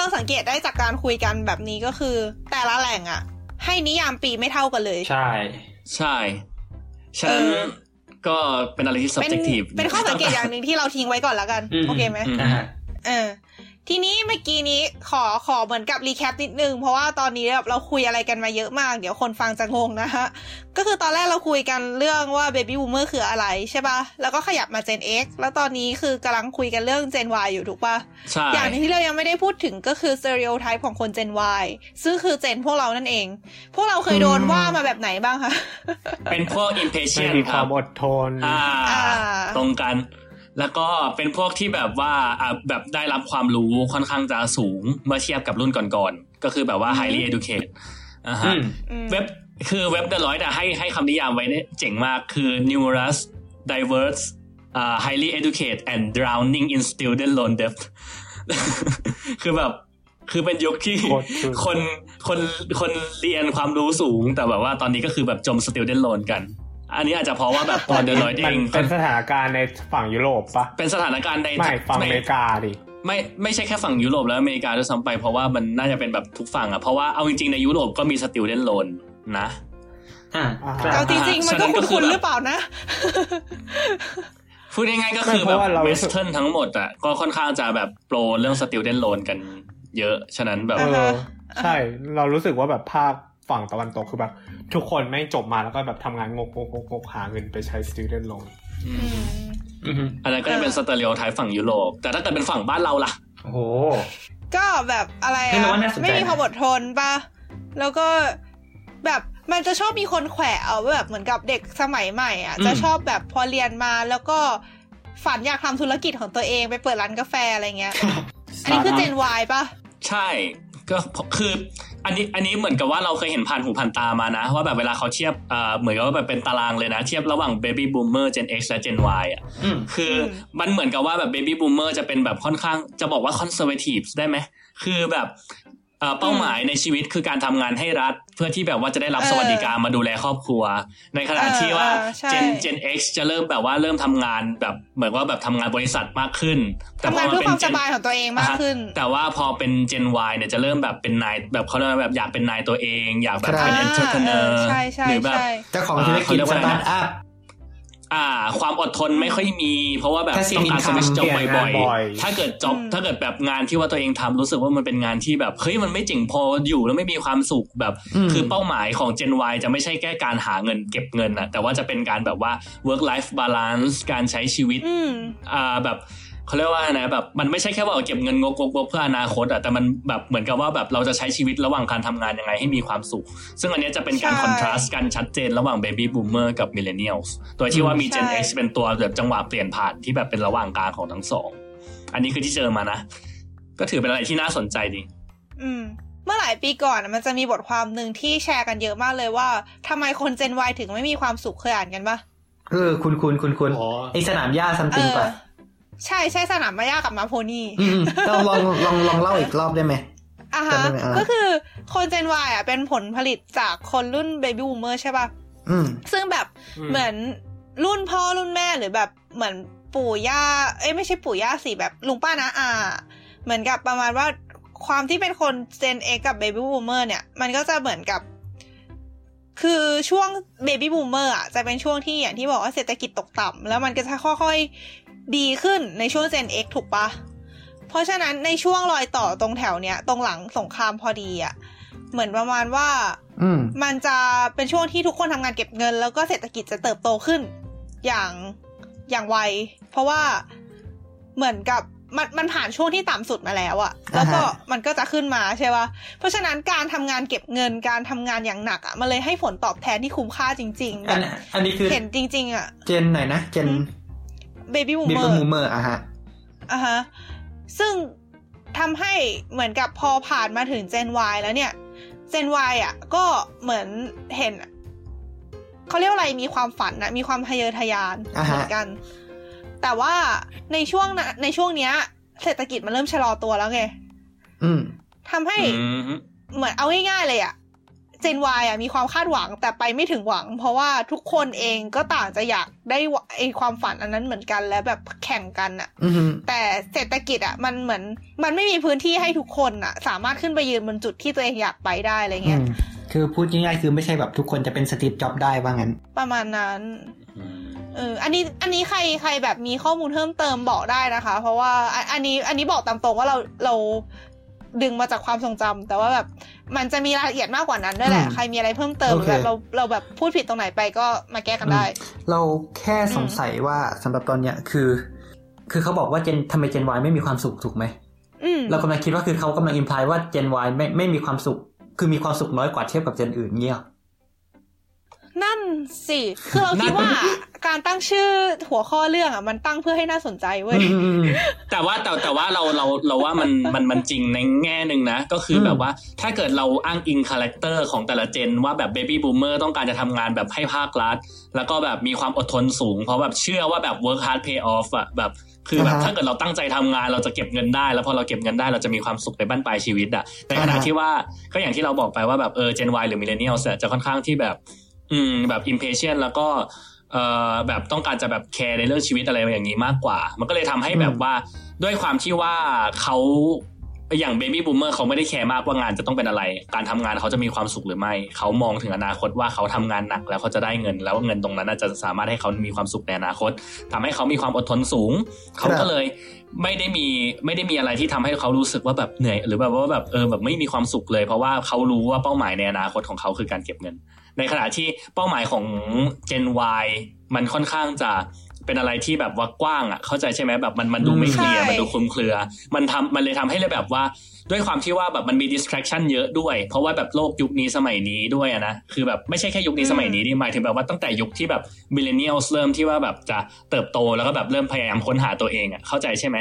เราสังเกตได้จากการคุยกันแบบนี้ก็คือ แต่ละแหล่งอะให้นิยามปีไม่เท่ากันเลย ใช่ ใช่ฉะนั้นเออก็เป็นอะไรที่เป็น subjective เป็นข้อสังเกตอย่างหนึ่งที่เราทิ้งไว้ก่อนแล้วกันอืมโอเคไหมอืมอ่าฮะเออ ทีนี้เมื่อกี้นี้ขอขอเหมือนกับรีแคปนิดนึง เพราะว่าตอนนี้แบบเราคุยอะไรกันมาเยอะมาก เดี๋ยวคนฟังจะงงนะฮะ ก็คือตอนแรกเราคุยกันเรื่องว่า Baby Boomer คืออะไรใช่ปะแล้วก็ขยับมา Gen X แล้วตอนนี้คือกำลังคุยกันเรื่อง Gen Y อยู่ถูกปะใช่ อย่างหนึงที่เรายังไม่ได้พูดถึงก็คือ stereotype ของคน Gen Y ซึ่งคือ Gen พวกเรานั่นเอง พวกเราเคยโดนว่ามาแบบไหนบ้างคะ เป็นพวกไม่ impatient มีคครัวาบมอดทนอ่าอ่า ตรงกัน แล้วก็เป็นพวกที่แบบว่าอ่าแบบได้รับความรู้ค่อนข้างจะสูงเมื่อเทียบกับรุ่นก่อนๆ ก็คือแบบว่า highly educated อ่าอืฮะมอืมเว็บคือเว็บ Deloitte อะให้ให้คำนิยามไว้เนี่ยเจ๋งมากคือ numerous diverse uh, highly educated and drowning in student loan debt คือแบบคือเป็นยุคที่โคตรคือคนคนคนเรียนความรู้สูงแต่แบบว่าตอนนี้ก็คือแบบจม student loan กัน อันนี้อาจจะเพราะว่าแบบตอน Deloitte เอมันงเป็นสถานการณ์ในฝั่งยุโรปปะเป็นสถานการณ์ในไม่ฝั่งอเมริกาดิไม่ไม่ใช่แค่ฝั่งยุโรปและอเมริกาด้วยซ้ำไปเพราะว่ามันน่าจะเป็นแบบทุกฝั่งอะเพราะว่าเอาจริงๆในยุโรปก็มี student loan นะอ่าอ่าครับเอาจริงๆมันก็ฉะนั้นก็คือคุ้นแบบๆหรือเปล่านะพูดง่ายๆก็ไม่คือเพแบบราะว่าเราเวรู้สสึกเทิร์นทั้งหมดอะก็ค่อนข้างจะแบบโปรเรื่อง student loan กันเยอะ ฉะนั้นแบบเออ่าอใช่ เรารู้สึกว่าแบบภาค ฝั่งตะวันตกคือแบบ ทุกคนแม่งจบมาแล้วก็แบบทำงานงกงกงกงกหาเงินไปใช้ student loan อือืมมอืมอันนั้นก็จะเป็นสเตอริโอไทป์ฝั่งยุโรป แต่ถ้าเกิดเป็นฝั่งบ้านเราล่ะ โอ้โห ก็แบบอะไรเฮ้ยอะเราว่าน่าสนใจไม่มีนะความอดทนปะแล้วก็แบบมันจะชอบมีคนแขวะเอาแบบเหมือนกับเด็กสมัยใหม่อะ จะชอบแบบพอเรียนมาแล้วก็ฝันอยากทำธุรกิจของตัวเองไปเปิดร้านกาแฟอะไรเงี้ย อันนี้คือ Gen Y ปะใช่ ก็คือ อันนี้อันนี้เหมือนกับว่าเราเคยเห็นผ่านหูผ่านตามานะ ว่าแบบเวลาเขาเทียบเอ่อเหมือนกับว่าแบบเป็นตารางเลยนะ เทียบระหว่าง baby boomer Gen X และ Gen Y อะอืมคืออมันเหมือนกับว่าแบบ baby boomer จะเป็นแบบค่อนข้างจะบอกว่า conservative ได้ไหมคือแบบ เอ่อเป้าหมายในชีวิตคือการทำงานให้รัฐ เพื่อที่แบบว่าจะได้รับสวัสดิการมาดูแลครอบครัว ในขณะที่ว่าเออใช่เจนเจน X จะเริ่มแบบว่าเริ่มทำงานแบบเหมือนว่าแบบทำงานบริษัทมากขึ้นทำงานพเพื่อความ Gen สบายของตัวเองมากขึ้น แต่ว่าพอเป็น Gen Y เนี่ยจะเริ่มแบบเป็นนายแบบเขาเรียกว่าแบบอยากเป็นนายตัวเอง อยากแบบเป็นอ่า entrepreneur เออใช่ใช่หรือแบบใช่เจ้าของธุรกิจเขาเรียกสว่าอะไรนะตาร์ทอัพ อ่า ความอดทนไม่ค่อยมี เพราะว่าแบบ Passive ต้องการ income สวิตช์จ็อบเปลี่ยนบ่อยงานบ่อยๆ ถ้าเกิดจ็อบอืมถ้าเกิดแบบงานที่ว่าตัวเองทำรู้สึกว่ามันเป็นงานที่แบบเฮ้ยมันไม่เจ๋งพออยู่แล้วไม่มีความสุขแบบอืมคือเป้าหมายของ Gen Y จะไม่ใช่แค่การหาเงินเก็บเงินนะแต่ว่าจะเป็นการแบบว่า work life balance การใช้ชีวิตอืมอ่าแบบ เขาเรียกว่าไงนะแบบมันไม่ใช่แค่ว่าเอาเก็บเงินงกงกๆเพื่ออนาคตอะแต่มันแบบเหมือนกับว่าแบบเราจะใช้ชีวิตระหว่างการทำงานยังไงให้มีความสุข ซึ่งอันเนี้ยจะเป็นการใช่คอนทราสต์กันชัดเจนระหว่าง Baby Boomer กับ Millennials โดยที่ว่ามี Gen ใช่ X เป็นตัวแบบจังหวะเปลี่ยนผ่านที่แบบเป็นระหว่างกลางของทั้งสอง อันนี้คือที่เจอมานะ ก็ถือเป็นอะไรที่น่าสนใจดี อืมเมื่อหลายปีก่อนอะมันจะมีบทความหนึ่งที่แชร์กันเยอะมากเลยว่าทำไมคน Gen Y ถึงไม่มีความสุขเคยอ่านกันปะเออคุณคุณคุณคุณอ๋อไอสนามหญ้าซัมเอติงอป่ะ ใช่ใช่สนามมายากับมาโพนี่อืมเราลองลองลองเล่าอีกรอบได้ไหมอะจำฮะได้ไหมอ่าก็คือคน Gen Y อะเป็นผลผลิตจากคนรุ่น Baby Boomer ใช่ปะอืมซึ่งแบบอืมเหมือนรุ่นพ่อรุ่นแม่หรือแบบเหมือนปู่ย่า เอ้ยไม่ใช่ปู่ย่าสิแบบลุงป้านะอา เหมือนกับประมาณว่าความที่เป็นคน Gen X กับ Baby Boomer เนี่ย มันก็จะเหมือนกับ คือช่วง Baby Boomer อะจะเป็นช่วงที่อย่างที่บอกว่าเศรษฐกิจตกต่ำแล้วมันก็จะค่อยๆ ดีขึ้นในช่วง Gen X ถูกปะ เพราะฉะนั้นในช่วงรอยต่อตรงแถวเนี้ย ตรงหลังสงครามพอดีอะเหมือนประมาณว่าอืมมันจะเป็นช่วงที่ทุกคนทำงานเก็บเงิน แล้วก็เศรษฐกิจจะเติบโตขึ้น อย่างอย่างไว เพราะว่าเหมือนกับมันมันผ่านช่วงที่ต่ำสุดมาแล้วอะแล้วก็อ่าฮะมันก็จะขึ้นมาใช่ปะเพราะฉะนั้นการทำงานเก็บเงินการทำงานอย่างหนักอะมันเลยให้ผลตอบแทนที่คุ้มค่าจริงๆแบอันบอันนี้คือเห็นจริง ๆอะ gen ไหนนะ gen อืม เบบี้บูมบิเมบอร์มูเมอร์อะฮะอะฮะ ซึ่งทำให้เหมือนกับพอผ่านมาถึง Gen Y แล้วเนี่ย Gen Y อะ ก็เหมือนเห็นเขาเรียกว่าอะไรมีความฝันนะมีความทะเยอทะยานอ่าฮะเหมือนกัน แต่ว่าในช่วงนะในช่วงเนี้ย เศรษฐกิจมันเริ่มชะลอตัวแล้วไงอืมทำให้อืมเหมือนเอาง่ายๆเลยอะ เจนวายอะมีความคาดหวังแต่ไปไม่ถึงหวัง เพราะว่าทุกคนเองก็ต่างจะอยากได้ไอความฝันอันนั้นเหมือนกันและแบบแข่งกันอะอืมแต่เศรษฐกิจอะมันเหมือนมันไม่มีพื้นที่ให้ทุกคนอะสามารถขึ้นไปยืนบนจุดที่ตัวเองอยากไปได้อะไรอืเงี้ยมคือพูดง่ายๆคือไม่ใช่แบบทุกคนจะเป็นสตีฟจ็อบได้ว่างั้น ประมาณนั้นเอออันนี้อันนี้ใครใครแบบมีข้อมูลเพิ่มเติมบอกได้นะคะ เพราะว่าอันอันนี้อันนี้บอกตามตรงว่าเราเรา ดึงมาจากความทรงจำแต่ว่าแบบมันจะมีรายละเอียดมากกว่านั้นด้วยแหละอืมใครมีอะไรเพิ่มเติมหโอรือเคแบบเราเราแบบพูดผิดตรงไหนไปก็มาแก้กันได้ เราแค่สงสัยว่าสำหรับตอนเนี้ยคือ คือเขาบอกว่าเจนทำไมเจน Y ไม่มีความสุขถูกไหมอืมเรากำลังคิดว่าคือเขากำลังอิมพลายว่าเจน Y ไม่ไม่มีความสุข คือมีความสุขน้อยกว่าเทียบกับ gen อื่นเงี้ยนั่น สิคือเราคิดว่าการตั้งชื่อหัวข้อเรื่องอะมันตั้งเพื่อให้น่าสนใจเว้ยอืมอืมอืมแต่ว่าแต่แต่ว่าเราเราเราว่ามันมันมันจริงในแง่หนึ่งนะ ก็คืออมแบบว่าถ้าเกิดเราอ้างอิง character ของแต่ละ gen ว่าแบบ baby boomer ต้องการจะทำงานแบบให้ภาครัฐ แล้วก็แบบมีความอดทนสูง เพราะแบบเชื่อว่าแบบ work hard pay off อะแบบคือแบบอ่าฮะถ้าเกิดเราตั้งใจทำงานเราจะเก็บเงินได้ แล้วพอเราเก็บเงินได้เราจะมีความสุขในบั้นปลายชีวิตอะในขณะอ่าฮะที่ว่าก็อย่างที่เราบอกไปว่าแบบเออ Gen Y หรือ Millennials อะจะค่อนข้างที่แบบ อืมแบบ impatient แล้วก็เอ่อแบบต้องการจะแบบแคร์ในเรื่องชีวิตอะไรอย่างนี้มากกว่า มันก็เลยทำให้แบบว่าด้วยความที่ว่าเขาอย่าง baby boomer เขาไม่ได้แคร์มากว่างานจะต้องเป็นอะไร การทำงานเขาจะมีความสุขหรือไม่ เขามองถึงอนาคตว่าเขาทำงานหนักแล้วเขาจะได้เงิน แล้วเงินตรงนั้นน่าจะสามารถให้เขามีความสุขในอนาคตทำให้เขามีความอดทนสูง เขาก็เลยไม่ได้มีไม่ได้มีอะไรที่ทำให้เขารู้สึกว่าแบบเหนื่อย หรือแบบว่าแบบเออแบบไม่มีความสุขเลย เพราะว่าเขารู้ว่าเป้าหมายในอนาคตของเขาคือการเก็บเงิน ในขณะที่เป้าหมายของ Gen Y มันค่อนข้างจะเป็นอะไรที่แบบว่ากว้างอะเข้าใจใช่ไหมแบบมันมันดูไม่เคลียร์ใช่มันดูคลุมเครือ มันทำมันเลยทำให้เลยแบบว่า ด้วยความที่ว่าแบบมันมี distraction เยอะด้วย เพราะว่าแบบโลกยุคนี้สมัยนี้ด้วยอะนะคือแบบไม่ใช่แค่ยุคนี้สมัยนี้ดิหมายถึงแบบว่าตั้งแต่ยุคที่แบบ millennials เริ่มที่ว่าแบบจะเติบโตแล้วก็แบบเริ่มพยายามค้นหาตัวเองอะเข้าใจใช่ไหม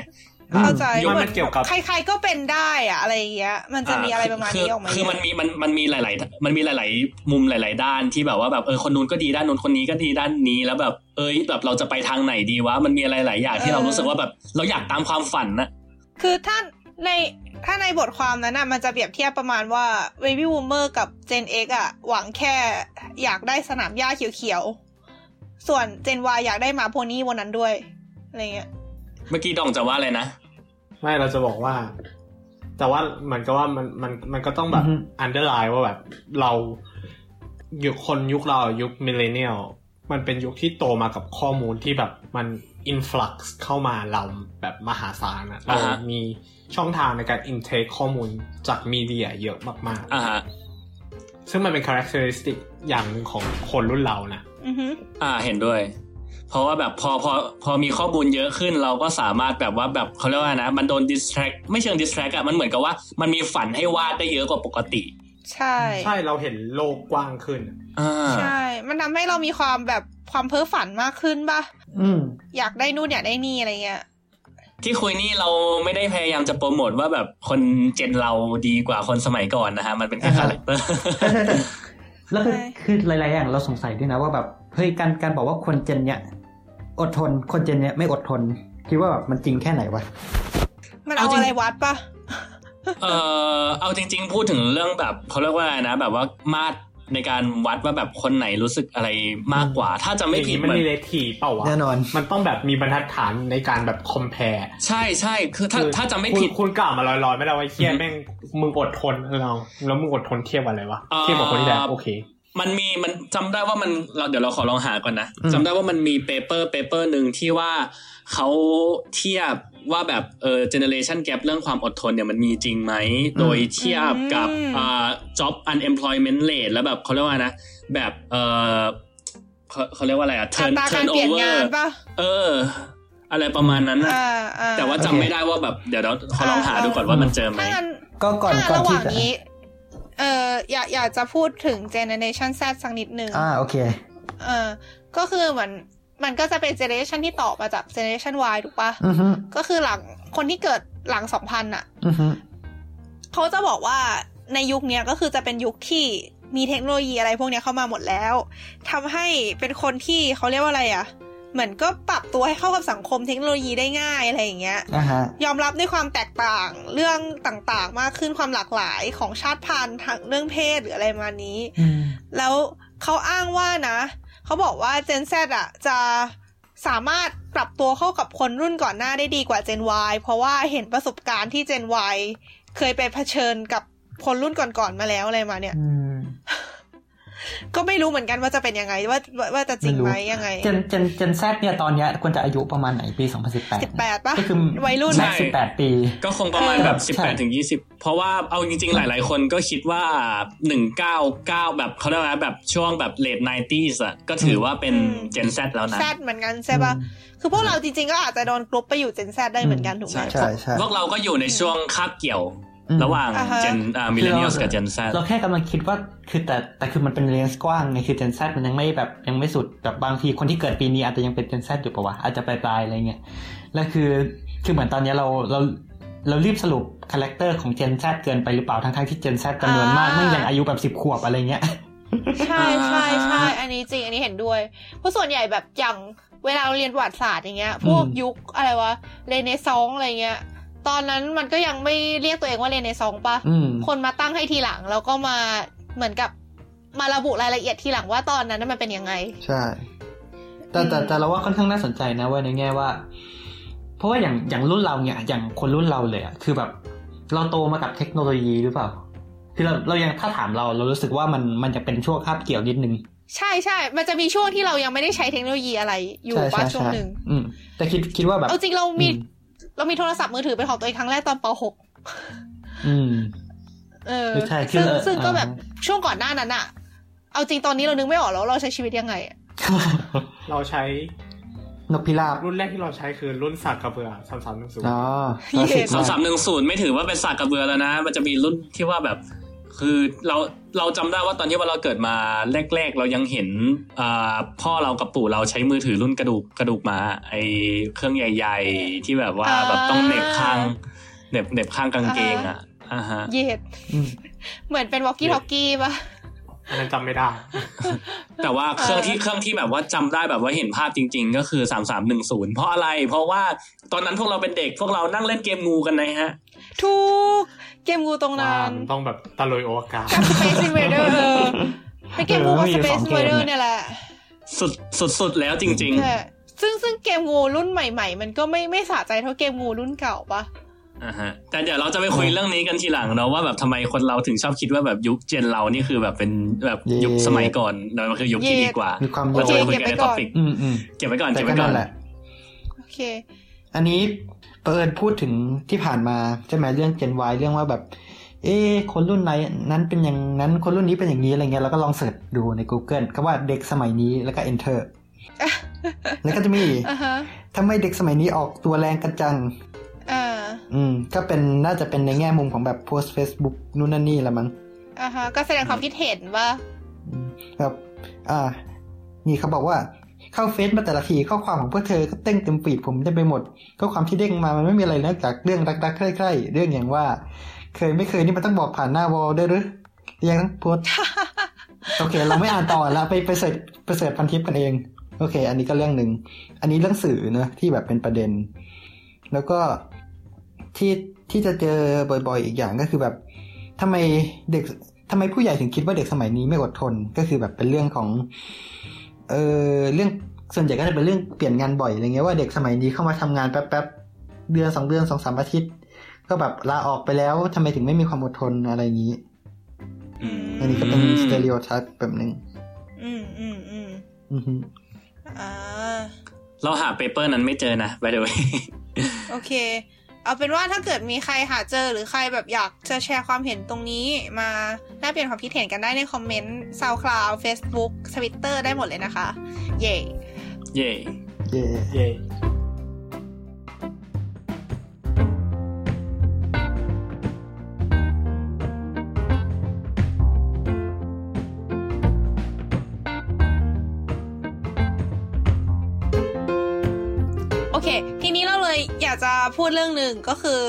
เข้าใจมันมันเกี่ยวกับใครๆก็เป็นได้อะอะไรอย่างเงี้ย มันจะมีอะไรประมาณนี้ออกมาคือเยอะมันมีมันมันมีหลาย ๆ มันมีหลาย ๆ มุมหลาย ๆ ด้านที่แบบว่าแบบเออคนนู้นก็ดีด้านนู้นคนนี้ก็ดีด้านนี้แล้วแบบ เอ้ยแบบเราจะไปทางไหนดีวะมันมีอะไรหลายอย่างที่เรารู้สึกว่าแบบเราอยากตามความฝันนะคือถ้าในถ้าในบทความนั้นน่ะมันจะเปรียบเทียบประมาณว่า Baby Boomer กับ Gen X อะ หวังแค่อยากได้สนามหญ้าเขียวๆ ส่วน Gen Y อยากได้ม้า pony บนนั้นด้วยอะไรเงี้ย เมื่อกี้ดองจะว่าอะไรนะ ไม่เราจะบอกว่า แต่ว่าเหมือนกับว่ามันมันมันก็ต้องแบบอือฮึ underline ว่าแบบเรายุคคนยุคเรายุค millennial มันเป็นยุคที่โตมากับข้อมูลที่แบบมันอินฟลักซ์เข้ามาเราแบบมหาศาลอะเราอ่าฮะมีช่องทางในการอินเทคข้อมูลจากมีเดียเยอะมากอ่าฮะๆซึ่งมันเป็นคุณลักษณะอย่างหนึ่งของคนรุ่นเรานะอือฮึอ่าเห็นด้วย เพราะว่าแบบพอพอพอมีข้อมูลเยอะขึ้นเราก็สามารถแบบว่าแบบเขาเรียกว่านะ มันโดน distract ไม่เชิง distract อะมันเหมือนกับว่ามันมีฝันให้วาดได้เยอะกว่าปกติ ใช่ ใช่เราเห็นโลกกว้างขึ้นอ่าใช่ มันทำให้เรามีความแบบความเพ้อฝันมากขึ้นปะอืมอยากได้นู่นอยากได้นี่อะไรเงี้ยที่คุยนี่เราไม่ได้พยายามจะโปรโมทว่าแบบคน gen เราดีกว่าคนสมัยก่อนนะฮะ มันเป็นแค่อ่าฮะคาแรคเตอร์ใช่ใช่ใช่แล้วคือใช่คือหลายๆอย่างเราสงสัยด้วยนะว่าแบบ เฮ้ยการการบอกว่าคน gen เนี้ยอดทน คน gen เนี้ยไม่อดทน คิดว่าแบบมันจริงแค่ไหนวะ มันเอาเอาจริงอะไรวัดปะเออเอาจริง ๆ พูดถึงเรื่องแบบเขาเรียกว่าอะไรนะ แบบว่ามาตรในการวัดว่าแบบคนไหนรู้สึกอะไรมากกว่า ถ้าจะอไม่ย่างผิดนี้เหมันมือนมีเลทีเปล่าวะแน่นอน มันต้องแบบมีบรรทัดฐานในการแบบคอมเพลใช่ใช่คือถ้าถ้าจะไม่ผิดคุณคุณกล่าวมาลอยๆ ไม่ได้ว่าเฮียอือฮึแม่งมึงอดทนเออเอาแล้วมึงอดทนเทียบกับอะไรวะเอ่อเทียบกับคนที่แล้วโอเค มันมีมันจำได้ว่ามันเราเดี๋ยวเราขอลองหาก่อนนะอืมจำได้ว่ามันมีเปเปอร์เปเปอร์หนึ่งที่ว่าเขาเทียบว่าแบบเออเจเนเรชันแกรเรื่องความอดทนเนี่ยมันมีจริงไหม โดยเทียบกับอ่า job unemployment rate แล้วแบบเขาเรียกว่านะ แบบเออเขาเขาเรียกว่าอะไรอะอั turn ตราการเปลี่ยน turnover งานปะเออ อะไรประมาณนั้นนะอ่าอ่าแต่ว่าจำโอเคไม่ได้ว่าแบบเดี๋ยวเดี๋ยวขอลองหาดูก่อนว่ามันเจอไหมถ้างั้นก็ก่อนถ้าก่อนระหที่ว่างจะนี้ เอออยากอยากจะพูดถึง generation Z สักนิดหนึ่งอ่าโอเคเออก็คือเหมือนมันก็จะเป็น generation ที่ต่อมาจาก generation Y ถูกปะอือฮึก็คือหลังคนที่เกิดหลัง2000อะอือฮึเขาจะบอกว่าในยุคเนี้ยก็คือจะเป็นยุคที่มีเทคโนโลยีอะไรพวกเนี้ยเข้ามาหมดแล้วทำให้เป็นคนที่เขาเรียกว่าอะไรอะ เหมือนก็ปรับตัวให้เข้ากับสังคมเทคโนโลยีได้ง่ายอะไรอย่างเงี้ยอ่าฮะยอมรับในความแตกต่างเรื่องต่างๆ มากขึ้นความหลากหลายของชาติพันธุ์ทางเรื่องเพศหรืออะไรประมาณนี้อืมแล้วเขาอ้างว่านะ เขาบอกว่า Gen Z อะจะสามารถปรับตัวเข้ากับคนรุ่นก่อนหน้าได้ดีกว่า Gen Y เพราะว่าเห็นประสบการณ์ที่ Gen Y เคยไปเผชิญกับคนรุ่นก่อนๆมาแล้วอะไรมาเนี่ยอืม ก็ไม่รู้เหมือนกันว่าจะเป็นยังไงว่าว่าว่าจะจริงไหมยังไง เจนเจนเจนแซเนี่ยตอนเนี้ยควรจะอายุประมาณไหนปี2018สิบแปดปะก็คือวัยรุ่นแม็กสิบแปดปี ก็คงประมาณเออแบบใช่18ถึง20เพราะว่าเอาจริง ๆ หลาย ๆ คนก็คิดว่า199แบบเขาเรียกว่าแบบช่วงแบบเลด 90s อะก็ถือว่าเป็น Gen Z แล้วนะแซดเหมือนกันใช่ปะอืมคือพวกเราจริงๆก็อาจจะโดนกรุ๊ปไปอยู่ Gen Z ได้เหมือนกันถูกไหมใช่ใช่ใช่พวกเราก็อยู่ในช่วงคาบเกี่ยวอืม ระหว่างอ่าฮะ Gen อ่า Millennials กับ Gen Z เราแค่กำลังคิดว่าคือแต่แต่คือมันเป็นเรนจ์กว้างไงคือ Gen Z มันยังไม่แบบยังไม่สุดแบบบางทีคนที่เกิดปีนี้อาจจะยังเป็น Gen Z อยู่ปะวะอาจจะปลายๆอะไรเงี้ยแล้วคือคือเหมือนตอนเนี้ยเราเราเรารีบสรุป character ของ Gen Z เกินไปหรือเปล่าทั้งๆที่ Gen Z จำนวนมากอ่าไม่ยังอายุแบบสิบ10ขวบอะไรเงี้ยใช่ใช่ใช่อันนี้จริงอันนี้เห็นด้วยเพราะส่วนใหญ่แบบอย่างเวลาเราเรียนประวัติศาสตร์อย่างเงี้ย พวกอืมยุคอะไรวะเรเนซองส์อะไรเงี้ย ตอนนั้นมันก็ยังไม่เรียกตัวเองว่าเรเนซองส์ปะอืมคนมาตั้งให้ทีหลัง แล้วก็มาเหมือนกับมาระบุรายละเอียดทีหลังว่าตอนนั้นน่ะมันเป็นยังไง ใช่ แต่แต่แต่เราว่าค่อนข้างน่าสนใจนะเว่าในแง่ว่า เพราะว่าอย่างอย่างรุ่นเราเนี่ย อย่างคนรุ่นเราเลยอะคือแบบ เราโตมากับเทคโนโลยีหรือเปล่า คือเราเรายังถ้าถามเราเรารู้สึกว่ามันมันจะเป็นช่วงคาบเกี่ยวนิดนึงใช่ใช่ มันจะมีช่วงที่เรายังไม่ได้ใช้เทคโนโลยีอะไรอยู่ใช่ปะใช่ช่วงใช่หนึ่งอืมแต่คิดคิดว่าแบบ เอาจริงเรามีอืม เรามีโทรศัพท์มือถือเป็นของตัวเองครั้งแรกตอนปอืม .6 เออใช่คือซึ่งเออซึ่งก็อ่าแบบช่วงก่อนหน้านั้นอะเอาจริงตอนนี้เรานึกไม่ออกแล้วเราใช้ชีวิตยังไงอะเราใช้นกพิราบรุ่นแรกที่เราใช้คือรุ่นสักกระเบือสามสามหนึ่งศูนย์อ๋อเย้คลาสสิกสามมากสามหนึ่งศูนย์ไม่ถือว่าเป็นสากกระเบือแล้วนะ มันจะมีรุ่นที่ว่าแบบ คือเราเราจำได้ว่าตอนที่ว่าเราเกิดมาแรก ๆ เรายังเห็นอ่าพ่อเรากับปู่เราใช้มือถือรุ่นกระดูกกระดูกหมาไอเครื่องใหญ่ ๆ ที่แบบว่าอ่าแบบต้องเหน็บข้างเหน็บเหน็บข้างกางเกงอะอ่าฮะเย็ดอืมเหมือนเป็นวอกกี้ทอกกี้ปะอันนั้นจำไม่ได้ แต่ว่าเครื่องที่เครื่องที่แบบว่าจำได้แบบว่าเห็นภาพจริง ๆ ก็คือสามสามหนึ่งศูนย์เพราะอะไร เพราะว่าตอนนั้นพวกเราเป็นเด็กพวกเรานั่งเล่นเกมงูกันนะฮะ ทุกเกมงูตรงนั้น ต้องแบบตะลุยโอวกาศกับ Space Invader เออเป็นเกมงูกับเออมีอยู่ Space สองเกม Invader เนี่ยเนี่ยแหละ สุดสุดสุดแล้วจริงใช่ซึ่งซึ่งเกมงูรุ่นใหม่ ๆ มันก็ไม่ไม่สะใจเท่าเกมงูรุ่นเก่าปะๆอ่าฮะแต่เดี๋ยวเราจะไปคุยเรื่องนี้กันทีหลังเนาะว่าแบบทำไมคนเราถึงชอบคิดว่าแบบยุคเจนเรานี่คือแบบเป็นแบบยุคสมัยก่อนแล้วมันคือยุคที่ดีกว่ามีความเราจะไปคุยเก็บกันไว้ในก่ท็ออนปิกอืมอืมเก็บไว้ก่อนแต่เก็บก็ไว้ก่อนั่นนแหละโอเค อันนี้เปิดพูดถึงที่ผ่านมาใช่ไหมเรื่อง Gen Y เรื่องว่าแบบ เอ๊ะคนรุ่นไหนนั้นเป็นอย่างนั้นคนรุ่นนี้เป็นอย่างนี้อะไรเงี้ยแล้วก็ลองเสิร์ชดูใน Google ก็ว่าเด็กสมัยนี้แล้วก็ enter แล้วก็จะมีอ่าฮะทำไมเด็กสมัยนี้ออกตัวแรงกันจังอ่าอืม ก็เป็นน่าจะเป็นในแง่มุมของแบบโพสต์ Facebook นู่นนั่นนี่ละมั้งอ่าฮะก็แสดงความคิดเห็นว่าอืมแบบอ่า นี่เขาบอกว่า เข้าเฟซมาแต่ละทีข้อความของพวกเธอก็เต้งเต็มฟีดผมเต็มไปหมดข้อความที่เด้งมามันไม่มีอะไรนอกจากเรื่องรักๆใคร่ๆเรื่องอย่างว่า เคยไม่เคยนี่มันต้องบอกผ่านหน้าวอลด้วยหรือยังต้องโพสต์โอเค เราไม่อ่านต่อละไปไปเสิร์ชไปเสิร์ชพันทิปกันเอง โอเค อันนี้ก็เรื่องหนึ่งอันนี้เรื่องสื่อเนอะที่แบบเป็นประเด็น แล้วก็ที่ที่จะเจอบ่อยๆ อีกอย่างก็คือแบบทำไมเด็กทำไมผู้ใหญ่ถึงคิดว่าเด็กสมัยนี้ไม่อดทนก็คือแบบเป็นเรื่องของ เออเรื่องส่วนใหญ่ก็จะเป็นเรื่องเปลี่ยนงานบ่อยอะไรเงี้ยว่าเด็กสมัยนี้เข้ามาทำงานแป๊บๆเดือนสองเดือนสองสามอาทิตย์ ก็แบบลาออกไปแล้วทำไมถึงไม่มีความอดทนอะไรอย่างนี้อืมอันนี้ก็เป็น stereotype แบบหนึ่งอืมอืมอืมอือฮึอ่าเราหา paper นั้นไม่เจอนะ by the way โอเค เอาเป็นว่าถ้าเกิดมีใครหาเจอหรือใครแบบอยากจะแชร์ความเห็นตรงนี้มาแลกเปลี่ยนความคิดเห็นกันได้ใน comment SoundCloud Facebook Twitter ได้หมดเลยนะคะ เย่เย่เย่ จะพูดเรื่องหนึ่งก็คือ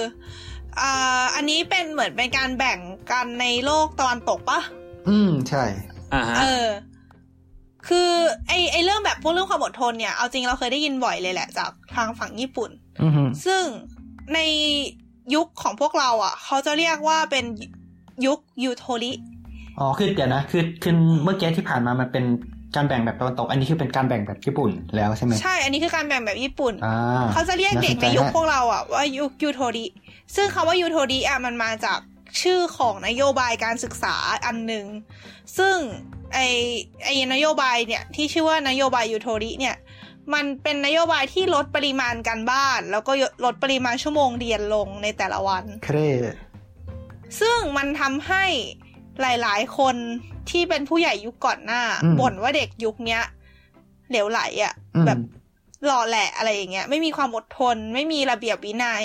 อ่าอันนี้เป็นเหมือนเป็นการแบ่งกันในโลกตะวันตกปะอืมใช่อ่าฮะเออ คือไอไอเรื่องแบบพวกเรื่องความอดทนเนี่ย เอาจริงเราเคยได้ยินบ่อยเลยแหละ จากทางฝั่งญี่ปุ่นอือฮึซึ่งในยุคของพวกเราอะ เขาจะเรียกว่าเป็นยุคยูโทริอ๋อคือเดี๋ยวนะคือคือเมื่อกี้ที่ผ่านมามันเป็น การแบ่งแบบตะวันตก อันนี้คือเป็นการแบ่งแบบญี่ปุ่นแล้วใช่ไหมใช่ อันนี้คือการแบ่งแบบญี่ปุ่นอ่าเขาจะเรียกเด็กในาสยุคฮะพวกเราอะว่ายุคยูโทริซึ่งคาว่ายูโทริอะมันมาจากชื่อของนโยบายการศึกษาอันหนึ่ง ซึ่งไอไอนโยบายเนี่ยที่ชื่อว่านโยบายยูโทริเนี่ย มันเป็นนโยบายที่ลดปริมาณการบ้าน แล้วก็ลดปริมาณชั่วโมงเรียนลงในแต่ละวัน เครซึ่งมันทำให้ หลาย ๆ คนที่เป็นผู้ใหญ่ยุคก่อนหน้าอืมบ่นว่าเด็กยุคเนี้ยเหลวไหลอะ่ะอืมแบบหล่อแหละอะไรอย่างเงี้ย ไม่มีความอดทน ไม่มีระเบียบวินัย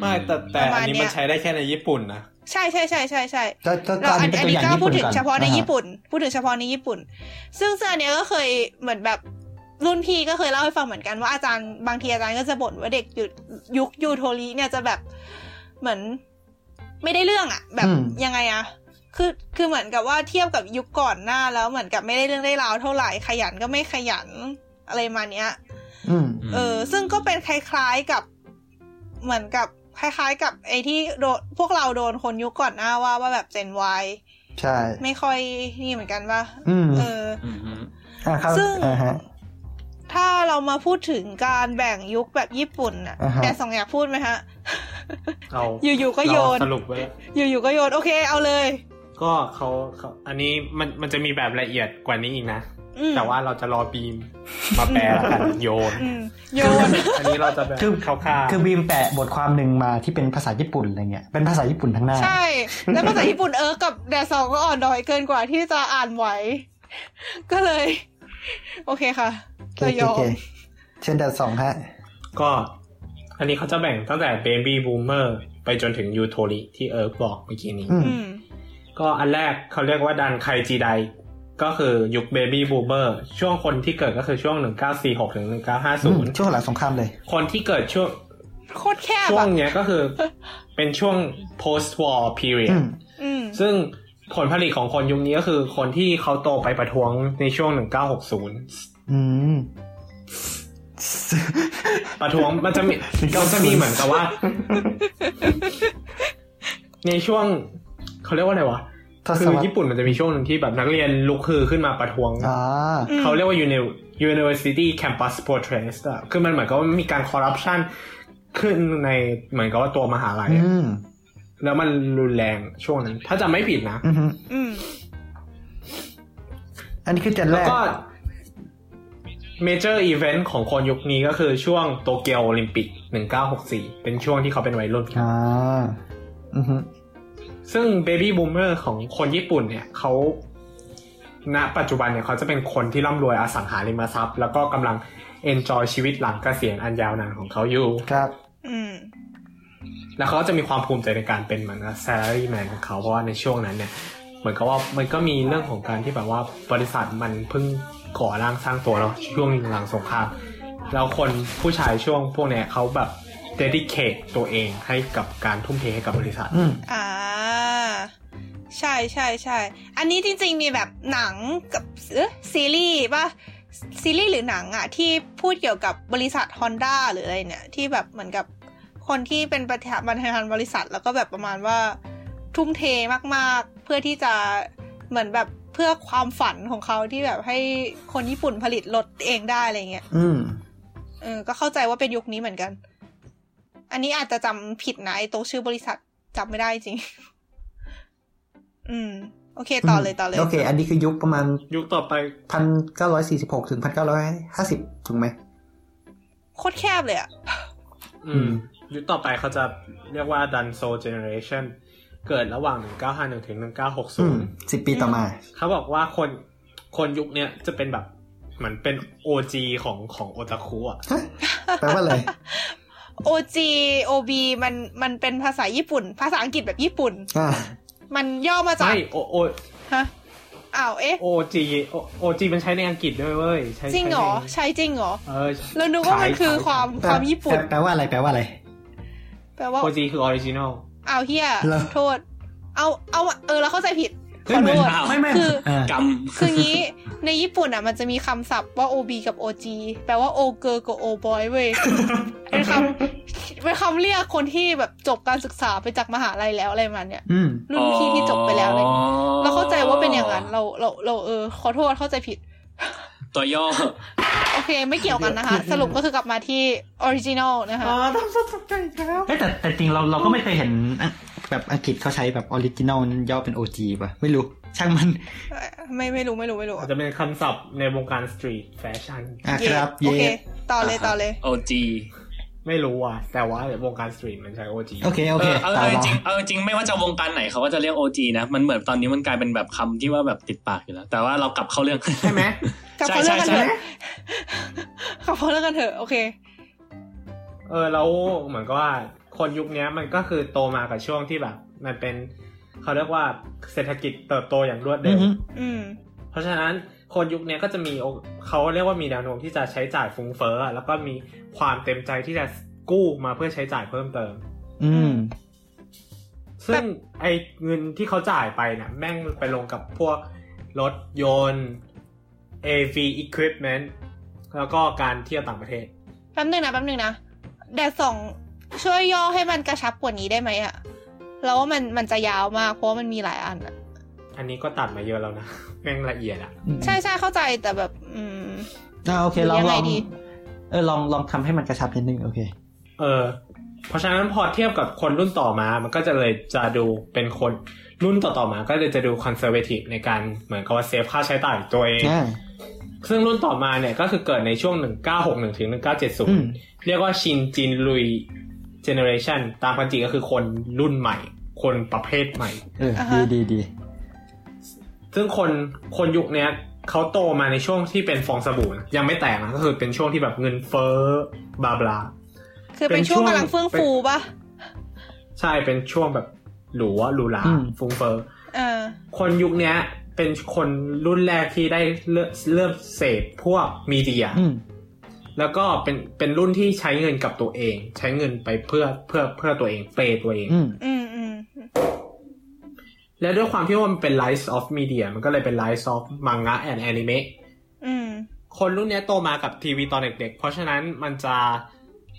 ไม่แต่แต่ประมาอัณนนี้เนี้ยมันใช้ได้แค่ในญี่ปุ่นนะใช่ใช่ใช่ใช่ใช่ก็ก็ก็เราอันอันนี้เป็นอัตันวอนี้ย่างก็ญี่พูดปุ่นก่อนอ่าฮะถึงเฉพาะในญี่ปุ่น พูดถึงเฉพาะในญี่ปุ่น ซึ่งซึ่งอันเนี้ยก็เคยเหมือนแบบรุ่นพี่ก็เคยเล่าให้ฟังเหมือนกันว่าอาจารย์บางทีอาจารย์ก็จะบ่นว่าเด็กยุคยุคยูโทริเนี่ยจะแบบเหมือน ไม่ได้เรื่องอะแบบอืมยังไงอะ คือคือเหมือนกับว่าเทียบกับยุคก่อนหน้าแล้วเหมือนกับไม่ได้เรื่องได้ราวเท่าไหร่ขยันก็ไม่ขยันอะไรมาเนี้ยอืมเออ ซึ่งก็เป็นคล้ายๆกับ เหมือนกับคล้ายๆ กับไอ้ที่โดนพวกเราโดนคนยุคก่อนหน้าว่าว่าแบบเจนวใช่ ไม่ค่อยนี่เหมือนกันว่าอืมเอออืมฮึอ่าครับซึ่งอ่าฮะถ้าเรามาพูดถึงการแบ่งยุคแบบญี่ปุ่นน่ะอ่าฮะแต่สองอยากพูดไหมฮะเอาอยู่ๆก็โยนเราสรุปไว้อยู่ๆก็โยน โอเค เอาเลย ก็เขาเขาอันนี้มันมันจะมีแบบละเอียดกว่านี้อีกนะอืมแต่ว่าเราจะรอบีมมาแปลแล้วกันโยนอืมโยนอันนี้เราจะแบบคือคร่าวๆคือบีมแปะบทความหนึ่งมาที่เป็นภาษาญี่ปุ่นอะไรเงี้ยเป็นภาษาญี่ปุ่นทั้งหน้า ใช่ แล้วภาษาญี่ปุ่นเออกับแดดสองก็อ่อนดอยเกินกว่าที่จะอ่านไหว ก็เลย โอเคค่ะโอเคจะยโออเคมเช่นเดสองฮะก็อันนี้เขาจะแบ่งตั้งแต่ baby boomer ไปจนถึงゆとりที่เอิร์กบอกเมื่อกี้นี้อืมอืม ก็อันแรกเขาเรียกว่า団塊世代ก็คือยุค baby boomer ช่วงคนที่เกิดก็คือช่วง 1946ถึงอืม1950 ช่วงหลังสงครามเลย คนที่เกิดช่วงโคตรแคบอะช่วงเนี้ยก็คือเป็นช่วง post war อื period มอืมซึ่งผลผลิตของคนยุคนี้ก็คือคนที่เขาโตไปประท้วงในช่วง 1960อืมประท้วงมันจะมีมันจะมีเหมือนกับว่า ในช่วง เขาเรียกว่าอะไรวะทศคือวรรษญี่ปุ่นมันจะมีช่วงหนึ่งที่แบบนักเรียนลุกคือขึ้นมาประท้วงอ่าอืมเขาเรียกว่า uni- university campus protest อะคือมันเหมือนกับว่ามีการคอร์รัปชันขึ้นในเหมือนกับว่าตัวมหาลัยอะอืมแล้วมันรุนแรงช่วงนั้น ถ้าจำไม่ผิดนะอือฮึอืมอันนี้คือเจนแรแล้วกก็ major event ของคนยุคนี้ก็คือช่วงโตเกียวโอลิมปิก 1964 เป็นช่วงที่เขาเป็นวัยรุ่นอ่า อือฮึซึ่ง baby boomer ของคนญี่ปุ่นเนี่ยเขาณปัจจุบันเนี่ยเขาจะเป็นคนที่ร่ำรวยอสังหาริมทรัพย์ แล้วก็กำลัง enjoy ชีวิตหลังเกษียณอันยาวนานของเขาอยู่ ครับ อืม แล้วเขาก็จะมีความภูมิใจในการเป็นเหมือนกับ salary man ของเขาเพราะว่าในช่วงนั้นเนี่ยเหมือนกับว่ามันก็มีเรื่องของการที่แบบว่าบริษัทมันเพิ่งก่อร่างสร้างตัวเนาะช่วงหลังสงครามแล้วคนผู้ชายช่วงพวกเนี้ยเขาแบบ dedicate ตัวเองให้กับการทุ่มเทให้กับบริษัทอืมอ่าใช่ใช่ใช่ อันนี้จริงๆมีแบบหนังกับเอ๊ะซีรีส์ป่ะซีรีส์หรือหนังอะที่พูดเกี่ยวกับบริษัท Honda หรืออะไรเนี่ย ที่แบบเหมือนกับคนที่เป็นประธานประธานบริษัท แล้วก็แบบประมาณว่าทุ่มเทมากๆ เพื่อที่จะเหมือนแบบเพื่อความฝันของเขาที่แบบให้คนญี่ปุ่นผลิตรถเองได้อะไรเงี้ย อืมเออก็เข้าใจว่าเป็นยุคนี้เหมือนกัน อันนี้อาจจะจำผิดนะไอ้ตัวชื่อบริษัทจำไม่ได้จริง อืม โอเค ต่อเลยต่อเลย โอเค อันนี้คือยุคประมาณ ยุคต่อไปพันเก้าร้อยสี่สิบหกถึงพันเก้าร้อยห้าสิบถูกไหมโคตรแคบเลยอะอืม ยุคต่อไปเขาจะเรียกว่า Danso Generation เกิดระหว่าง 1951 ถึงอืม1960 สิบปีต่อมา เขาบอกว่าคนคนยุคเนี้ยจะเป็นแบบเหมือนเป็น OG ของของโอตาคุอะแปลว่าอะไร OG OB มันมันเป็นภาษาญี่ปุ่น ภาษาอังกฤษแบบญี่ปุ่นอ่ามันย่อมาจากไม่โอโอฮะอ้าวเอ๊ะ OG OG มันใช้ในอังกฤษด้วยเว้ยใช้จริงเหรอใช้ใช่จริงเหรอในเออเรานึกว่ามันคือขยความแปลความญี่ปุ่นแปลแปลว่าอะไรแปลว่าอะไร แปลว่า OG คือ original อ้าวเฮียเหรอโทษ เอาเอาเออเราเข้าใจผิดเฮ้ ขยอเหมืโทอนษไม่ไม่คืออ่ากรรมคืองี้ ในญี่ปุ่นอะมันจะมีคำศัพท์ว่า OB กับ OG แปลว่า old girl กับโอบอยเว้ยเป็นคำเป็นคำเรียกคนที่แบบจบการศึกษาไปจากมหาลัยแล้วอะไรประมันเนี่ยอืมรุ่นพี่ที่จบไปแล้วเลยเราเข้าใจว่าเป็นอย่างนั้นเราเราเราเออขอโทษเข้าใจผิด ตัวย่อ โอเค ไม่เกี่ยวกันนะคะ สรุปก็คือกลับมาที่ original นะคะอ๋อต้องตกใจแล้วเฮ้ยแต่แต่จริงเราเราก็ไม่เคยเห็นอะ แบบอังกฤษเขาใช้แบบ original ย่อเป็น OG ป่ะ ไม่รู้ ช่างมัน ไม่ไม่รู้ไม่รู้ไม่รู้อาจจะเป็นคำศัพท์ในวงการ street fashion อะเย่ครับโอเคเย่ต่อเลยต่อเลย OG ไม่รู้อะ แต่ว่าวงการ street มันใช้ OG โอเคโอเอเคอเอาต่อเอาจต่อริงเอาจริงไม่ว่าจะวงการไหนเขาก็จะเรียก OG นะ มันเหมือนตอนนี้มันกลายเป็นแบบคำที่ว่าแบบติดปากอยู่แล้ว แต่ว่าเรากลับเข้าเรื่องใช่ไหมใช่กลับใช่เขาเรื่องกันเถใช่กลับเข้าเรื่องกันเถอะโอเค เออแล้วเหมือนกับว่า คนยุคเนี้ยมันก็คือโตมากับช่วงที่แบบ มันเป็นเขาเรียกว่าเศรษฐกิจเติบโตอย่างรวดอืเร็อวฮึอืมเพราะฉะนั้นคนยุคเนี้ยก็จะมีโอเขาเรียกว่ามีแนวโน้มที่จะใช้จ่ายฟุ้งเฟ้ออะแล้วก็มีความเต็มใจที่จะกู้มาเพื่อใช้จ่ายเพิ่มเติม อืม ซึ่งไอเงินที่เขาจ่ายไปเนี่ยแม่งไปลงกับพวกรถยนต์ AV equipment แล้วก็การเที่ยวต่างประเทศ แป๊บนึงนะแป๊บนึงนะแดดส่อง ช่วยย่อให้มันกระชับกว่านี้ได้ไหมอะแล้วว่ามันมันจะยาวมากเพราะว่ามันมีหลายอันอะอันนี้ก็ตัดมาเยอะแล้วนะแม่งละเอียดอะใช่ใช่เข้าใจแต่แบบ อืมอ่าโอเคหรือลองยังลไงองดีเออลองลองทำให้มันกระชับนิดนึงโอเค เออ เพราะฉะนั้นพอเทียบกับคนรุ่นต่อมา มันก็จะเลยจะดูเป็นคนรุ่นต่อๆมา ก็เลยจะดูคอนเซอร์เวทีฟในการเหมือนกับว่าเซฟค่าใช้จ่ายตัวเองอ่าซึ่งรุ่นต่อมาเนี่ยก็คือเกิดในช่วง 1961ถึงอืม1970 เรียกว่า新人類 generation ตามความจริงก็คือคนรุ่นใหม่ คนประเภทใหม่ เอออ่าดีฮะดีดีซึ่งคนคนยุคเนี้ยเขาโตมาในช่วงที่เป็นฟองสบู่นะยังไม่แตกนะก็คือเป็นช่วงที่แบบเงินเฟ้อ blah blah คือเป็นเป็นช่วงช่วงกำลังเฟื่องฟูปะใช่เป็นช่วงแบบหรูอะหรูหราฟุ้งเฟ้อเออคนยุคเนี้ย เป็นคนรุ่นแรกที่ได้เริ่มเริ่มเสพพวกมีเดียอืม แล้วก็เป็นเป็นรุ่นที่ใช้เงินกับตัวเอง ใช้เงินไปเพื่อเพื่อเพื่อตัวเองเปย์ตัวเองอืมอืมอืมแล้วด้วยความที่ว่ามันเป็น Rise of Media มันก็เลยเป็น Rise of Manga and Anime อืมคนรุ่นเนี้ยโตมากับทีวีตอนเด็ก ๆ เพราะฉะนั้นมันจะ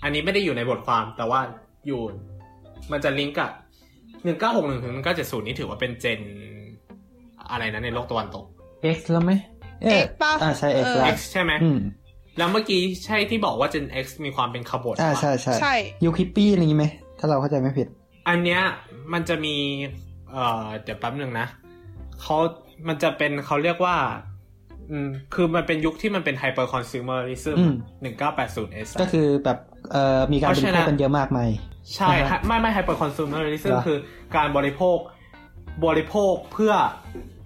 อันนี้ไม่ได้อยู่ในบทความแต่ว่าอยู่ มันจะลิงก์กับหนึ่งเก้าหกหนึ่งถึงหนึ่งเก้าเจ็ดศูนย์นี่ถือว่าเป็นเจน อะไรนะในโลกตะวันตก X แล้วไหมเอ๊ะ X ป่ะอ่าใช่ X เออแล้ว X ใช่ไหมอืม แล้วเมื่อกี้ใช่ที่บอกว่า Gen X มีความเป็นขบวนอ่าปะใช่ใช่ใช่ยูคิปปี้อะไรอย่างงี้ไหม ถ้าเราเข้าใจไม่ผิด อันเนี้ยมันจะมี เอ่อ เดี๋ยวแป๊บหนึ่งนะเขามันจะเป็นเขาเรียกว่า อืม คือมันเป็นยุคที่มันเป็น hyper consumerism อืมหนึ่งเก้าแปดศูนย์ S ก็คือแบบ เอ่อ มีการบริโภคกันเยอะมากมายใช่อ่าฮะฮะไม่ไม่ hyper consumerism เหรอคือการบริโภค บริโภคเพื่อ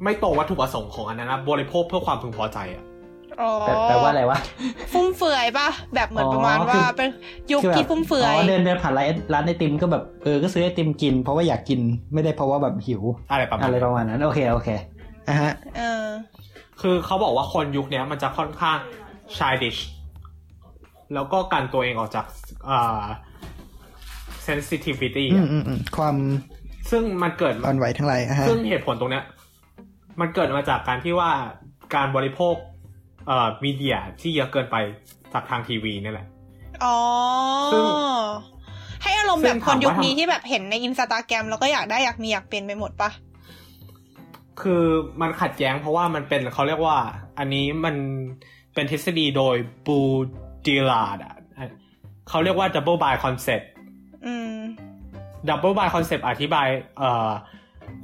ไม่ตรงวัตถุประสงค์ของอันนั้นนะบริโภคเพื่อความพึงพอใจอะอ๋อ แปลแปลว่าอะไรวะ ฟุ่มเฟือยป่ะ แบบเหมือนอ๋อประมาณคืว่าอเป็นยุคคือแบบที่ฟุ่มเฟือยอ๋อเดินเดินผ่านร้านร้านไอติมก็แบบเออก็ซื้อไอติมกิน เพราะว่าอยากกินไม่ได้เพราะว่าแบบหิว อะไรประมาณอะไรนั้นประมาณนั้น โอเคโอเคอะฮะเออคือเขาบอกว่าคนยุคเนี้ยมันจะค่อนข้าง childish แล้วก็กันตัวเองออกจากอ่า sensitivity อืมอะอืมอืมความซึ่งมันเกิดอ่อนไหวทั้งหลายอะฮะซึ่งเหตุผลตรงเนี้ย มันเกิดมาจากการที่ว่าการบริโภค เอ่อมีเดียที่เยอะเกินไปจากทางทีวีนี่แหละ อ๋อซึ่งให้อารมณ์ซึ่แบงบคนยุคถามว่านี้ที่แบบเห็นในอินสตาแกรมแล้วก็อยากได้อยากมีอยากเป็นไปหมดปะคือมันขัดแย้งเพราะว่ามันเป็นเขาเรียกว่า อันนี้มันเป็นทฤษฎีโดยบูดิลาร์ดอะเขาเรียกว่า double buy concept อืม double buy concept อธิบายเอ่อ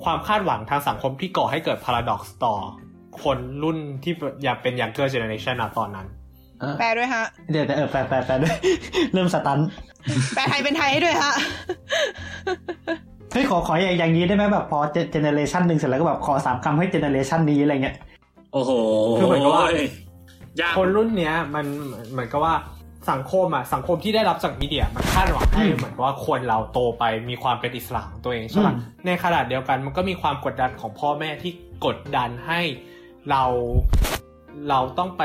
ความคาดหวังทางสังคมที่ก่อให้เกิด paradox ต่อ คนรุ่นที่อยากเป็น younger generation อะตอนนั้นเออแปลด้วยฮะ เดี๋ยวแต่เออแปลแปลแปลด้วย เริ่มสตัน แปลไทยเป็นไทยให้ด้วยฮะ เฮ้ยขอขออย่างอย่างนี้ได้ไหมแบบพอเจเนเรชันหนึ่งเสร็จแล้วก็แบบขอสามคำให้เจเนเรชันนี้อะไรเงี้ย โอ้โห คือเหมือนกับว่ายากคนรุ่นเนี้ย มันเหมือนกับว่าสังคมอะสังคมที่ได้รับจากมีเดียมันคาดหวังให้อืมเหมือนกับว่าคนเราโตไปมีความเป็นอิสระของตัวเองใช่ปะอืมในขณะเดียวกันมันก็มีความกดดันของพ่อแม่ที่กดดันให้ เราเราต้องไป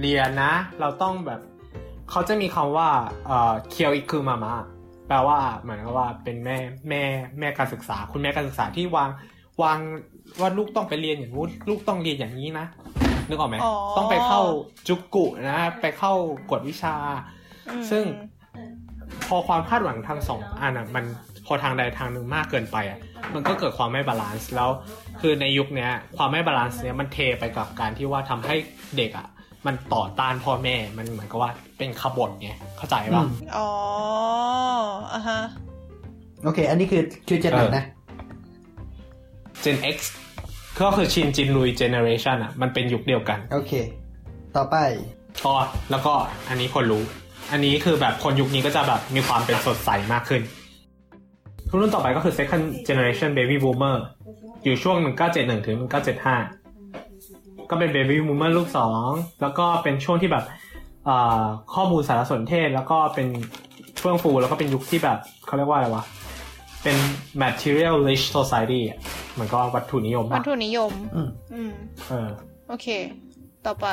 เรียนนะ เราต้องแบบเขาจะมีคำว่าเอ่อ教育ママแปลว่าเหมือนกับว่าเป็นแม่แม่แม่การศึกษา คุณแม่การศึกษาที่วางวางว่าลูกต้องไปเรียนอย่างนู้นลูกต้องเรียนอย่างนี้นะนึกออกไหมอ๋อต้องไปเข้าจุกุนะไปเข้ากวดวิชาอืมซึ่งพอความคาดหวังทางสองอันอะมันพอทางใดทางหนึ่งมากเกินไปอะมันก็เกิดความไม่ balance แล้ว คือในยุคเนี้ยความไม่ balance เนี้ยมันเทไปกับการที่ว่าทำให้เด็กอะมันต่อต้านพ่อแม่ มันเหมือนกับว่าเป็นขบถไงเข้าใจป่ะอืมอ๋ออะฮะโอเค อันนี้คือคือ Gen ไหนนะ Gen X ก็คือ新人類 generation อะ มันเป็นยุคเดียวกัน โอเค ต่อไปก็แล้วก็อันนี้คนรู้ อันนี้คือแบบคนยุคนี้ก็จะแบบมีความเป็นสดใสมากขึ้น รุ่นต่อไปก็คือ second generation baby boomer อยู่ช่วง 1971 ถึง 1975 ก็เป็น baby boomer ลูกสอง แล้วก็เป็นช่วงที่แบบอ่าข้อมูลสารสนเทศ แล้วก็เป็นเฟื่องฟู แล้วก็เป็นยุคที่แบบเขาเรียกว่าอะไรวะ เป็น material rich society อะเหมือนก็วัตถุนิยม วัมาตกถุนิยมอืมอืมเออโอเค ต่อไป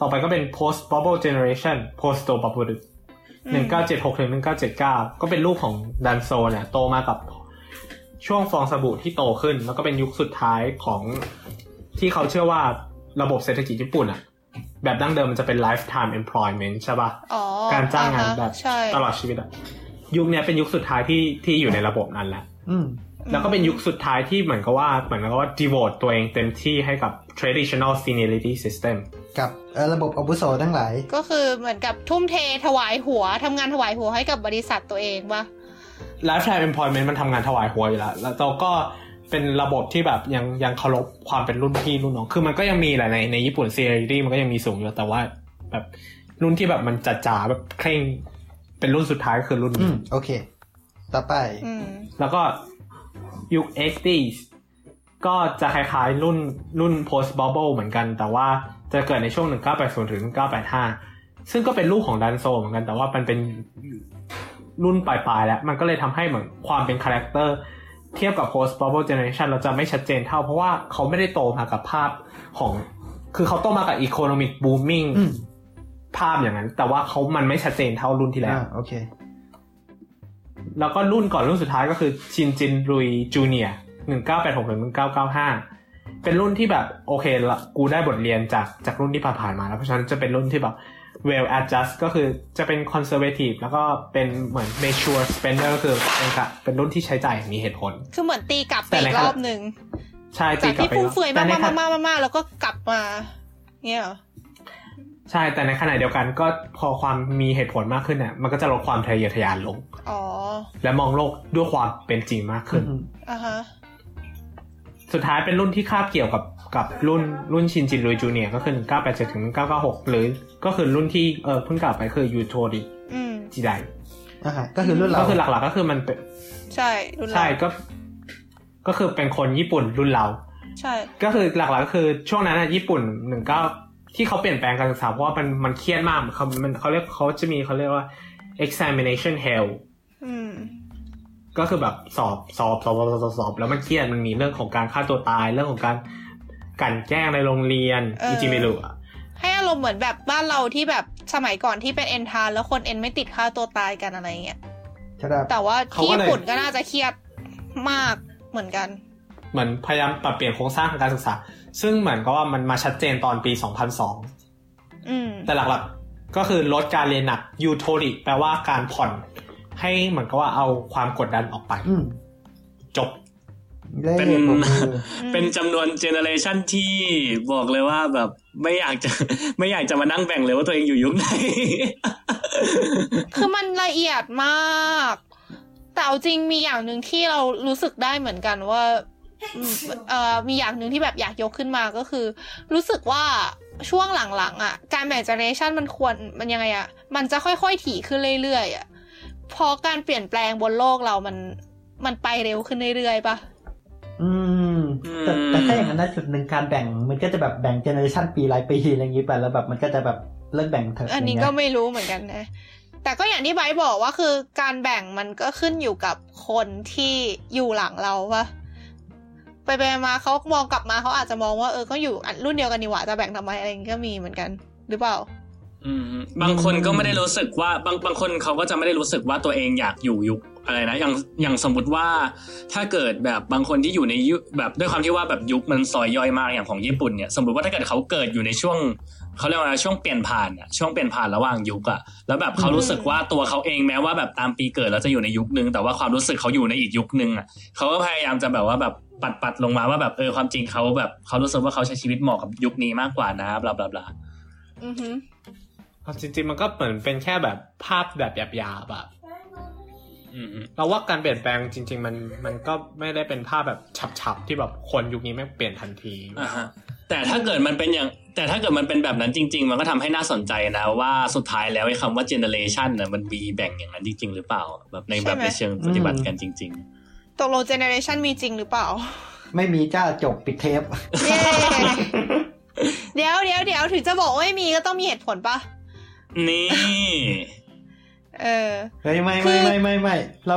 ต่อไปก็เป็น post bubble generation post bubble อืม หนึ่งเก้าเจ็ดหกถึงหนึ่งเก้าเจ็ดเก้าก็เป็นลูกของดันโซเนี่ยโตมากับช่วงฟองสบู่ที่โตขึ้น แล้วก็เป็นยุคสุดท้ายของที่เขาเชื่อว่าระบบเศรษฐกิจญี่ปุ่นอะแบบดั้งเดิมมันจะเป็น lifetime employment ใช่ปะอ๋อการจ้างงานอ่ฮะแบบใช่ตลอดชีวิตอะยุคเนี้ยเป็นยุคสุดท้ายที่ที่อยู่ในระบบนั้นแหละอืมแล้วก็เป็นยุคสุดท้ายที่เหมือนกับว่าเหมือนกับว่า devote ตัวเองเต็มที่ให้กับ traditional seniority system กับเอ่อระบบอาวุโสทั้งหลาย ก็คือเหมือนกับทุ่มเทถวายหัวทำงานถวายหัวให้กับบริษัทตัวเองปะ lifetime employment มันทำงานถวายหัวอยู่แล้ว แล้วเราก็เป็นระบบที่แบบยังยังเคารพความเป็นรุ่นพี่รุ่นน้อง คือมันก็ยังมีแหละในในญี่ปุ่น seniority มันก็ยังมีสูงอยู่แต่ว่า แบบรุ่นที่แบบมันจ๋าๆแบบเคร่งเป็นรุ่นสุดท้ายก็คือรุ่นอืนี้มโอเค ต่อไปอืมแล้วก็ยุค 80s ก็จะคล้ายๆรุ่นรุ่น post bubble เหมือนกัน แต่ว่าจะเกิดในช่วง 1980 ถึง 1985 ซึ่งก็เป็นลูกของ断層เหมือนกัน แต่ว่ามันเป็นรุ่นปลายๆแล้ว มันก็เลยทำให้เหมือนความเป็น character เทียบกับ post bubble generation เราจะไม่ชัดเจนเท่า เพราะว่าเขาไม่ได้โตมากับภาพของ คือเขาโตมากับ economic booming อืมภาพอย่างนั้น แต่ว่าเขามันไม่ชัดเจนเท่ารุ่นที่แล้วอ่าโอเค แล้วก็รุ่นก่อนรุ่นสุดท้ายก็คือ新人類จูเนีย หนึ่งเก้าแปดหกถึงหนึ่งเก้าเก้าห้าเป็นรุ่นที่แบบโอเคละกูได้บทเรียนจากจากรุ่นที่ผ่านๆมาแล้วเพราะฉะนั้นจะเป็นรุ่นที่แบบ well adjust ก็คือจะเป็น conservative แล้วก็เป็นเหมือน mature spender ก็คือเป็นกะเป็นรุ่นที่ใช้จ่ายอย่างมีเหตุผล คือเหมือนตีกลับไปแต่ในอีกขณะรอบหนึ่งใช่ตีจากกลับที่ไปฟุ่มเฟือยแต่มากในขมากณะมากมากแล้วก็กลับมาเนี่ยเหรอใช่แต่ในขณะเดียวกันก็พอความมีเหตุผลมากขึ้นเนี่ยมันก็จะลดความทะเยอทะยานลงอ๋อและมองโลกด้วยความเป็นจริงมากขึ้นอ่าฮะ สุดท้ายเป็นรุ่นที่คาบเกี่ยวกับกับรุ่นรุ่นชินจินรุยจูเนียก็คือ 1987 ถึง 1996 หรือก็คือรุ่นที่เออเพิ่งกลับไปคือยูโทริอืมจิไดอ่าฮะก็คือรุ่นเราก็คือหลักๆก็คือมันเป็น ใช่รุ่นเราใช่ก็ ก็คือเป็นคนญี่ปุ่นรุ่นเรา ใช่ ก็คือหลักๆก็คือช่วงนั้นอะญี่ปุ่นหนึ่งเก้าที่เขาเปลี่ยนแปลงการศึกษาเพราะว่ามันมันเครียดมากเขามันเขาเรียกเขาจะมีเขาเรียกว่า examination hell อืม ก็คือแบบสอบสอบสอบสอบสอบสอบแล้วมันเครียดมันมีเรื่องของการฆ่าตัวตายเรื่องของการกลันแกล้งในโรงเรียนเอออิจิเมรุอะให้อารมณ์เหมือนแบบบ้านเราที่แบบสมัยก่อนที่เป็นเอ็นทานแล้วคนเอ็นไม่ติดฆ่าตัวตายกันอะไรเงี้ยครับแต่ว่าที่ญี่ปุ่นก็น่าจะเครียดมากเหมือนกันเหมือนพยายามปรับเปลี่ยนโครงสร้างทางการศึกษา ซึ่งเหมือนกับว่ามันมาชัดเจนตอนปี 2002อืมแต่หลักๆก็คือลดการเรียนหนักゆとりแปลว่าการผ่อน ให้เหมือนกับว่าเอาความกดดันออกไปอืมจบเล่เป็นผมมือเป็นจำนวน generation ที่บอกเลยว่าแบบไม่อยากจะไม่อยากจะมานั่งแบ่งเลยว่าตัวเองอยู่ยุคไหน คือมันละเอียดมาก แต่เอาจริงมีอย่างหนึ่งที่เรารู้สึกได้เหมือนกันว่าอืมเอ่อมีอย่างหนึ่งที่แบบอยากยกขึ้นมาก็คือ รู้สึกว่าช่วงหลังๆอะ การแบ่งเจเนอเรชันมันควรมันยังไงอะ มันจะค่อยๆถี่ขึ้นเรื่อยๆอะเพราะการเปลี่ยนแปลงบนโลกเรามันมันไปเร็วขึ้นเรื่อยๆปะอืมแต่แต่ถ้าอย่างนั้นนะจุดหนึ่งการแบ่งมันก็จะแบบแบ่งเจเนอเรชันปีรายปีอะไรอย่างนี้ไปแล้วแบบมันก็จะแบบเลิกแบ่งเถอะอันนี้ย่างก็เงี้ยไม่รู้เหมือนกันนะ แต่ก็อย่างที่ไบร์ทบอกว่าคือการแบ่งมันก็ขึ้นอยู่กับคนที่อยู่หลังเราปะไปไปมาเขามองกลับมาเขาอาจจะมองว่าเออก็อยู่อันรุ่นเดียวกันนี่หว่าจะแบ่งทำไมอะไรอย่างงี้ก็มีเหมือนกัน หรือเปล่าอืม บางคนก็ไม่ได้รู้สึกว่าบางบางคนเขาก็จะไม่ได้รู้สึกว่าตัวเองอยากอยู่ยุคอะไรนะอย่างอย่างสมมติว่าถ้าเกิดแบบบางคนที่อยู่ในยุคแบบด้วยความที่ว่าแบบยุคมันซอยย่อยมากอย่างของญี่ปุ่นเนี่ยสมมติว่าถ้าเกิดเขาเกิดอยู่ในช่วงเขาเรียกว่าช่วงเปลี่ยนผ่านอะช่วงเปลี่ยนผ่านระหว่างยุคอะแล้วแบบเขารู้สึกว่าตัวเขาเองแม้ว่าแบบตามปีเกิดแล้วจะอยู่ในยุคนึงแต่ว่าความรู้สึกเขาอยู่ในอีกยุคนึงอะเขาก็พยายามจะแบบว่าแบบปัดปัดลงมาว่าแบบเออความจริงเขาแบบเขารู้สึกว่าเขาใช้ชีวิตเหมาะกับยุคนี้มากกว่านะบลาบลาบลาอือฮึ เอาจริงๆมันก็เหมือนเป็นแค่แบบภาพแบบหยาบๆอะอืมเราว่าการเปลี่ยนแปลงจริง ๆ มันมันก็ไม่ได้เป็นภาพแบบฉับๆที่แบบคนยุคนี้ไม่งเปลี่ยนทันทีอ่าฮะแต่ถ้าเกิดมันเป็นอย่าง แต่ถ้าเกิดมันเป็นแบบนั้นจริง ๆ มันก็ทำให้น่าสนใจนะว่าสุดท้ายแล้วไอ้คำว่า generation น่ะมันมีแบ่งอย่างนั้นจริง ๆ หรือเปล่า แบบในแบบในเชิงปฏิบัติกันจริงตกลง generation มีจริงหรือเปล่า ไม่มีจ้าจบปิดเทปเย้เดี๋ยวเดี๋ยวเดี๋ยวถึงจะบอกว่าไม่มีก็ต้องมีเหตุผลปะๆ นี่ เออเฮ้ยไม่คือไม่ไม่ไม่ไม่เรา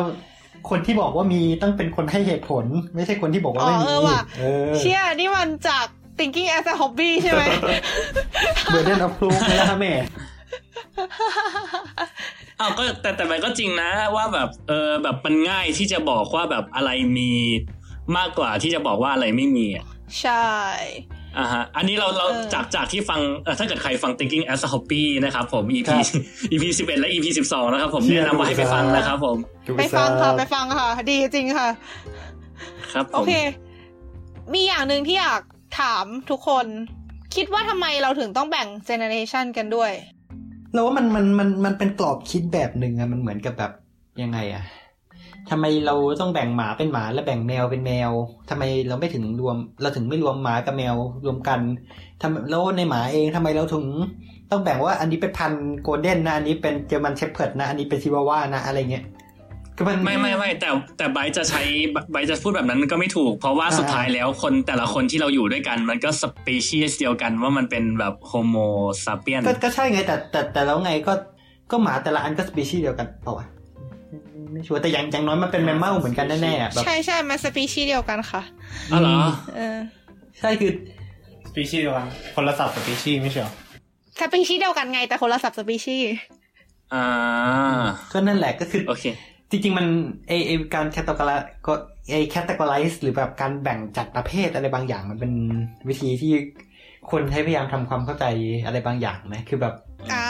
คนที่บอกว่ามีต้องเป็นคนให้เหตุผล ไม่ใช่คนที่บอกว่าไม่อ๋อมีเออว่ะเออเชี่ยนี่มันจาก thinking as a hobby ใช่ไหมเบอร์เดนออฟพลูฟนะฮะแม่อ้าวก็แต่แต่มันก็จริงนะ ว่าแบบเออแบบมันง่ายที่จะบอกว่าแบบอะไรมีมากกว่าที่จะบอกว่าอะไรไม่มีอะใช่ อ่าฮะอันนี้เราเราเออจากจากที่ฟังเอ่อถ้าเกิดใครฟัง thinking as a hobby นะครับผม EP ครับ EP สิบเอ็ดและ EP สิบสองนะครับผมเชี่ยแนะนำว่าให้ไปฟังนะครับผม ไปฟังค่ะไปฟังค่ะ ดีจริงค่ะ ครับผมโอเค มีอย่างหนึ่งที่อยากถามทุกคน คิดว่าทำไมเราถึงต้องแบ่ง generation กันด้วย เราว่ามันมันมันมันเป็นกรอบคิดแบบหนึ่งอะมันเหมือนกับแบบยังไงอะ ทำไมเราต้องแบ่งหมาเป็นหมาและแบ่งแมวเป็นแมวทำไมเราไม่ถึงรวม เราถึงไม่รวมหมากับแมวรวมกันทำแล้วในหมาเองทำไมเราถึงต้องแบ่งว่าอันนี้เป็นพันธุ์ Golden นะอันนี้เป็น German Shepherd นะอันนี้เป็นชิวาวานะอะไรเงี้ยก็มันไม่ไม่ไม่แต่แต่ไบร์ทจะใช้ไบร์ทจะพูดแบบนั้นก็ไม่ถูก เพราะว่าอ่าสุดท้ายแล้วคนแต่ละคนที่เราอยู่ด้วยกัน มันก็สปีชีส์เดียวกันว่ามันเป็นแบบ Homo sapiens ก็ก็ใช่ไงแต่แต่แต่แล้วไงก็ก็หมาแต่ละอันก็สปีชีส์เดียวกันเปล่าวะ ไม่ชัวร์แต่อย่างอย่างน้อยมันเป็น mammal เหมือนกันแน่ๆอะแบบใช่ใช่มันสปีชีส์เดียวกันค่ะอ๋อเหรอเออใช่คือสปีชีส์เดียวกันคนละ subspecies ไม่ใช่เหรอสปีชีส์เดียวกันไงแต่คนละ subspeciesอ่าก็นั่นแหละก็คือโอเค จริงๆมันไอไอการ category ก็ไอ categorize หรือแบบการแบ่งจัดประเภทอะไรบางอย่างมันเป็นวิธีที่คนใช้พยายามทำความเข้าใจอะไรบางอย่างนะคือแบบอ่า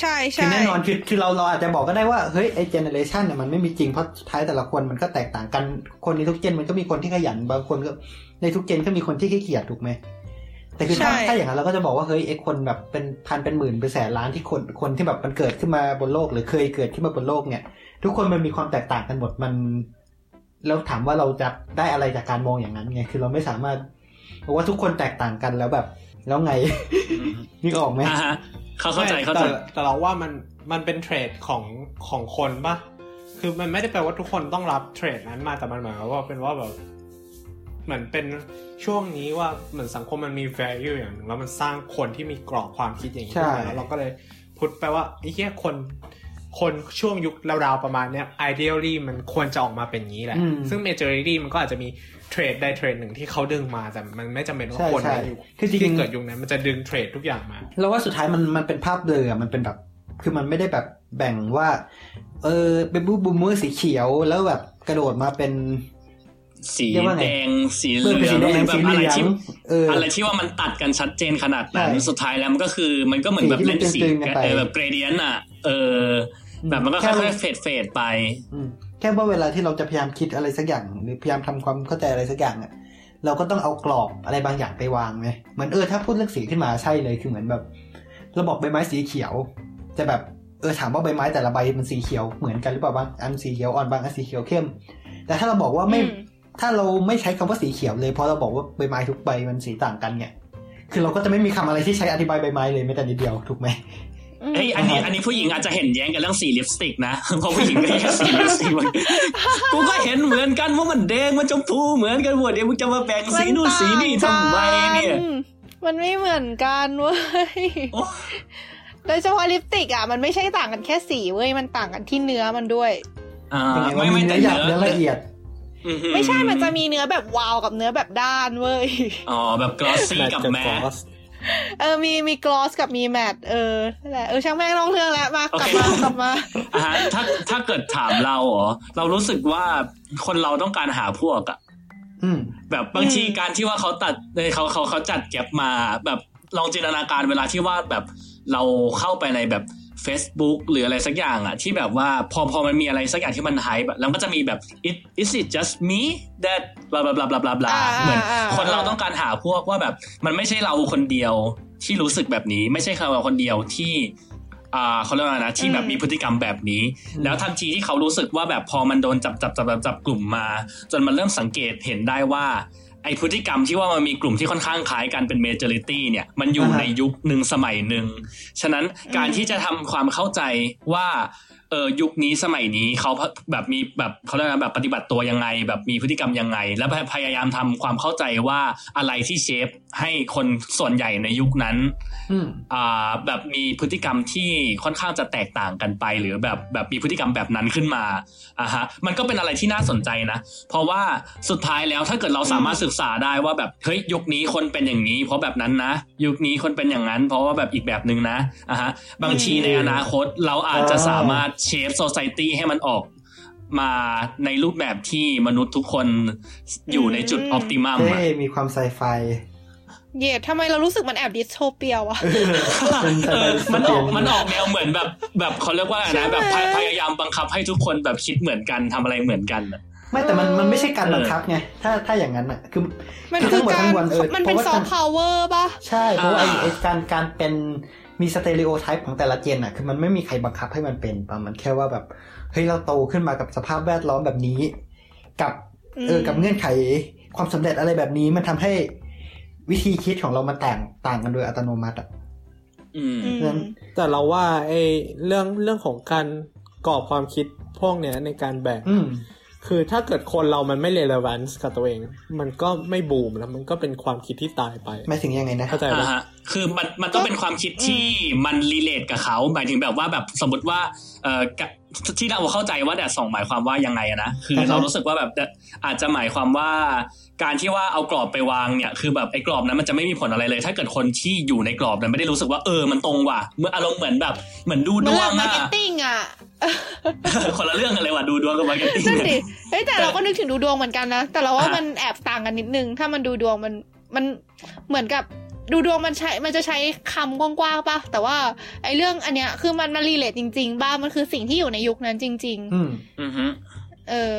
ใช่ใช่คือแน่นอนคือคือเราเราอาจจะบอกก็ได้ว่าเฮ้ยไอเจเนเรชันเนี่ยมันไม่มีจริงเพราะสุดท้ายแต่ละคนมันก็แตกต่างกันคนในทุกเจนมันก็มีคนที่ขยันบางคนก็ในทุกเจนก็มีคนที่ขี้เกียจถูกไหมแต่คือถ้าใช่ถ้าอย่างนั้นเราก็จะบอกว่าเฮ้ยไอคนแบบเป็นพันเป็นหมื่นเป็นแสนล้านที่คนคนที่แบบมันเกิดขึ้นมาบนโลก หรือเคยเกิดขึ้นมาบนโลกเนี่ย ทุกคนมันมีความแตกต่างกันหมดมันแล้วถามว่าเราจะได้อะไรจากการมองอย่างนั้นไงคือเราไม่สามารถบอกว่าทุกคนแตกต่างกันแล้วแบบ แล้วไงนึกออกไหมอ่าฮะ เขาเข้าใจไม่เข้าใจแต่แต่เราว่ามันมันเป็นเทรดของของคนปะคือมันไม่ได้แปลว่าทุกคนต้องรับเทรดนั้นมาแต่มันหมายความว่าเป็นว่าแบบเหมือนเป็นช่วงนี้ว่าเหมือนสังคมมันมี value อย่างหนึ่งแล้วมันสร้างคนที่มีกรอบความคิดอย่างนี้ขึ้นมาใช่แล้วเราก็เลยพุทไปว่าไอ้เหี้ยคนคนช่วงยุคราวๆประมาณเนี้ย ideally มันควรจะออกมาเป็นอย่างนี้แหละอืมซึ่ง majority มันก็อาจจะมี เทรดใดเทรดหนึ่งที่เขาดึงมาแต่มันไม่จำเป็นว่าใช่คนใช่ในยุคคือจริงๆที่เกิดยุคนั้นมันจะดึงเทรดทุกอย่างมาเราว่าสุดท้ายมันมันเป็นภาพเบลออะมันเป็นแบบ คือมันไม่ได้แบบแบ่งว่า เออเป็นบูบูมเมอร์สีเขียวแล้วแบบกระโดดมาเป็นสีเรียกว่าไงแดงสีเหเริ่ลืมเป็นองสีแดงแบสีบเหอะไรลืองที่เออออะไรที่ว่ามันตัดกันชัดเจนขนาดนั้นใช่สุดท้ายแล้วมันก็คือมันก็เหมือนแบบสีที่เล่นมันสีตึงๆกันไปเออแบบเกรเดียนอะ เออ แบบมันก็แค่ค่อยๆเฟดเฟดไปอืมแค่ว่าเวลาที่เราจะพยายามคิดอะไรสักอย่าง หรือพยายามทำความเข้าใจอะไรสักอย่างอะเราก็ต้องเอากรอบอะไรบางอย่างไปวางไงเหมือนเออถ้าพูดเรื่องสีขึ้นมาใช่เลยคือเหมือนแบบเราบอกใบไม้สีเขียว จะแบบเออถามว่าใบไม้แต่ละใบมันสีเขียวเหมือนกันหรือเปล่าบางอันสีเขียวอ่อนบางอันสีเขียวเข้ม แต่ถ้าเราบอกว่าไม่อืมถ้าเราไม่ใช้คำว่าสีเขียวเลยเพราะเราบอกว่าใบไม้ทุกใบมันสีต่างกันเนี่ยคือเราก็จะไม่มีคำอะไรที่ใช้อธิบายใบไม้เลยแม้แต่นิดเดียวถูกไหม เฮ้ยอันนี้อันนี้ผู้หญิงอาจจะเห็นแย้งกันเรื่องสีลิปสติกนะเพราะผู้หญิงก็แค่สีลิปสติกมันกูก็เห็นเหมือนกันว่ามันแดงมันชมพูเหมือนกันหมดเดี๋ยวมึงจะมาแบ่งสีนู่นสีนี่ทำไมเนี่ย มันไม่เหมือนกันเว้ยโอ้โดยเฉพาะลิปสติกอะมันไม่ใช่ต่างกันแค่สีเว้ยมันต่างกันที่เนื้อมันด้วยอ่ายังไงว่าไม่มีไม่เนื้แต่อหยาบเนื้อละเอียดอือหือไม่ใช่มันจะมีเนื้อแบบวาวกับเนื้อแบบด้านเว้ยอ๋อแบบกลอสซี่กับแมท เออมีมีกลอสกับมีแมตต์เออนั่นแหละเออช่างแม่งนอกเรื่องแล้วมากลับมากลับมาอ่าฮะถ้าถ้าเกิดถามเราเหรอเรารู้สึกว่าคนเราต้องการหาพวกอะอืมแบบบางทีอืมการที่ว่าเขาตัดเออเขาเขาเขาจัดแก็บมา แบบลองจินตนาการเวลาที่ว่าแบบเราเข้าไปในแบบ Facebook หรืออะไรสักอย่างอะที่แบบว่าพอพอมันมีอะไรสักอย่างที่มันไฮแบบแล้วมันก็จะมีแบบ it is it just me that blah blah blah blah blah blah อ่าเหมือนอ่าคนเราต้องการหาพวกว่าแบบมันไม่ใช่เราคนเดียวที่รู้สึกแบบนี้ ไม่ใช่เราคนเดียวที่อ่าเขาเรียกว่าไงนะที่แบบมีพฤติกรรมแบบนี้อืมแล้วทันทีที่เขารู้สึกว่าแบบพอมันโดนจับจับจับจับจับกลุ่มมา จนมันเริ่มสังเกตเห็นได้ว่า ไอพฤติกรรมที่ว่ามันมีกลุ่มที่ค่อนข้างคล้ายกันเป็น majority เนี่ยมันอยู่อ่าฮะในยุคหนึ่งสมัยหนึ่งฉะนั้นการที่จะทำความเข้าใจว่า เออยุคนี้สมัยนี้เขาแบบมีแบบเขาเรียกว่าแบบปฏิบัติตัวยังไง แบบมีพฤติกรรมยังไง แล้วพยายามทำความเข้าใจว่าอะไรที่เชฟให้คนส่วนใหญ่ในยุคนั้นอืมอ่าแบบมีพฤติกรรมที่ค่อนข้างจะแตกต่างกันไป หรือแบบแบบมีพฤติกรรมแบบนั้นขึ้นมาอ่าฮะมันก็เป็นอะไรที่น่าสนใจนะ เพราะว่าสุดท้ายแล้วถ้าเกิดเราสามารถศึกษาได้ว่าแบบเฮ้ยยุคนี้คนเป็นอย่างนี้ เพราะแบบนั้นนะ ยุคนี้คนเป็นอย่างนั้น เพราะว่าแบบอีกแบบหนึ่งนะอ่าฮะบางทีในอนาคตเราอาจจะสามารถเชฟโซซ i ตี้ให้มันออกมาในรูปแบบที่มนุษย์ทุกคนอยู่ในจุดอืมออ t ติมัมเท่มีความไซไฟ เย่ทำไมเรารู้สึกมันแอบดิสโทเปียวะเป็นไซเอไฟอมันออกสเปียมันออกแนวเหมือนแบบแบบเขาเรียกว่าอะไรใช่นะไหมแบบพยพยายามบังคับให้ทุกคนแบบคิดเหมือนกันทำอะไรเหมือนกันอะไม่แต่มันเออมันไม่ใช่การบังคับไง ถ้าถ้าอย่างนั้นอะคือมันคือคืทั้องหมดการทั้งมวลเออมันเป็นเพราะว่าซอฟต์พาวเวอร์ป่ะ ใช่ เพราะว่าไอ้อ่าไอ้การการเป็น มี stereotype ของแต่ละเจนอะคือมันไม่มีใครบังคับให้มันเป็นปะมันแค่ว่าแบบเฮ้ยเราโตขึ้นมากับสภาพแวดล้อมแบบนี้ กับเอออืมกับเงื่อนไขความสำเร็จอะไรแบบนี้มันทำให้วิธีคิดของเรามันต่างต่างกันโดยอัตโนมัติอะอืมอืมนั้นแต่เราว่าไอ้เรื่องเรื่องของการกรอบความคิดพวกเนี้ยในการแบ่งอืม คือถ้าเกิดคนเรามันไม่ relevant กับตัวเอง มันก็ไม่บูมแล้วมันก็เป็นความคิดที่ตายไปหมายถึงยังไงนะเข้าใจอ่าปะฮะคือมันมันต้องเป็นความคิดที่มันรีเลทกับเขาหมายถึงแบบว่าแบบสมมติว่าเอ่อกะ ที่เราเข้าใจว่าแดดสองหมายความว่ายังไงอะนะคืออ่าฮะเรารู้สึกว่าแบบอาจจะหมายความว่า การที่ว่าเอากรอบไปวางเนี่ยคือแบบไอ้กรอบนั้นมันจะไม่มีผลอะไรเลย ถ้าเกิดคนที่อยู่ในกรอบนั้นไม่ได้รู้สึกว่าเออมันตรงว่ะเมื่ออารมณ์เหมือนแบบเหมือนดูดวงเหมือนหลักมาอะร์เก็ตติ้งอะคนละเรื่องกันเลยว่ะดูดวงกับ marketing นั่นเนี่ดิยเฮ้ยแต่เราก็นึกถึงดูดวงเหมือนกันนะแต่เราว่าอะมันแอบต่างกันนิดนึง ถ้ามันดูดวงมันมันเหมือนกับ ดูดวงมันใช้มันจะใช้คำกว้างๆปะแต่ว่าไอ้เรื่องอันเนี้ยคือมันมัน relate จริง ๆ บ้างมันคือสิ่งที่อยู่ในยุคนั้นจริงอืมอือฮึๆเออ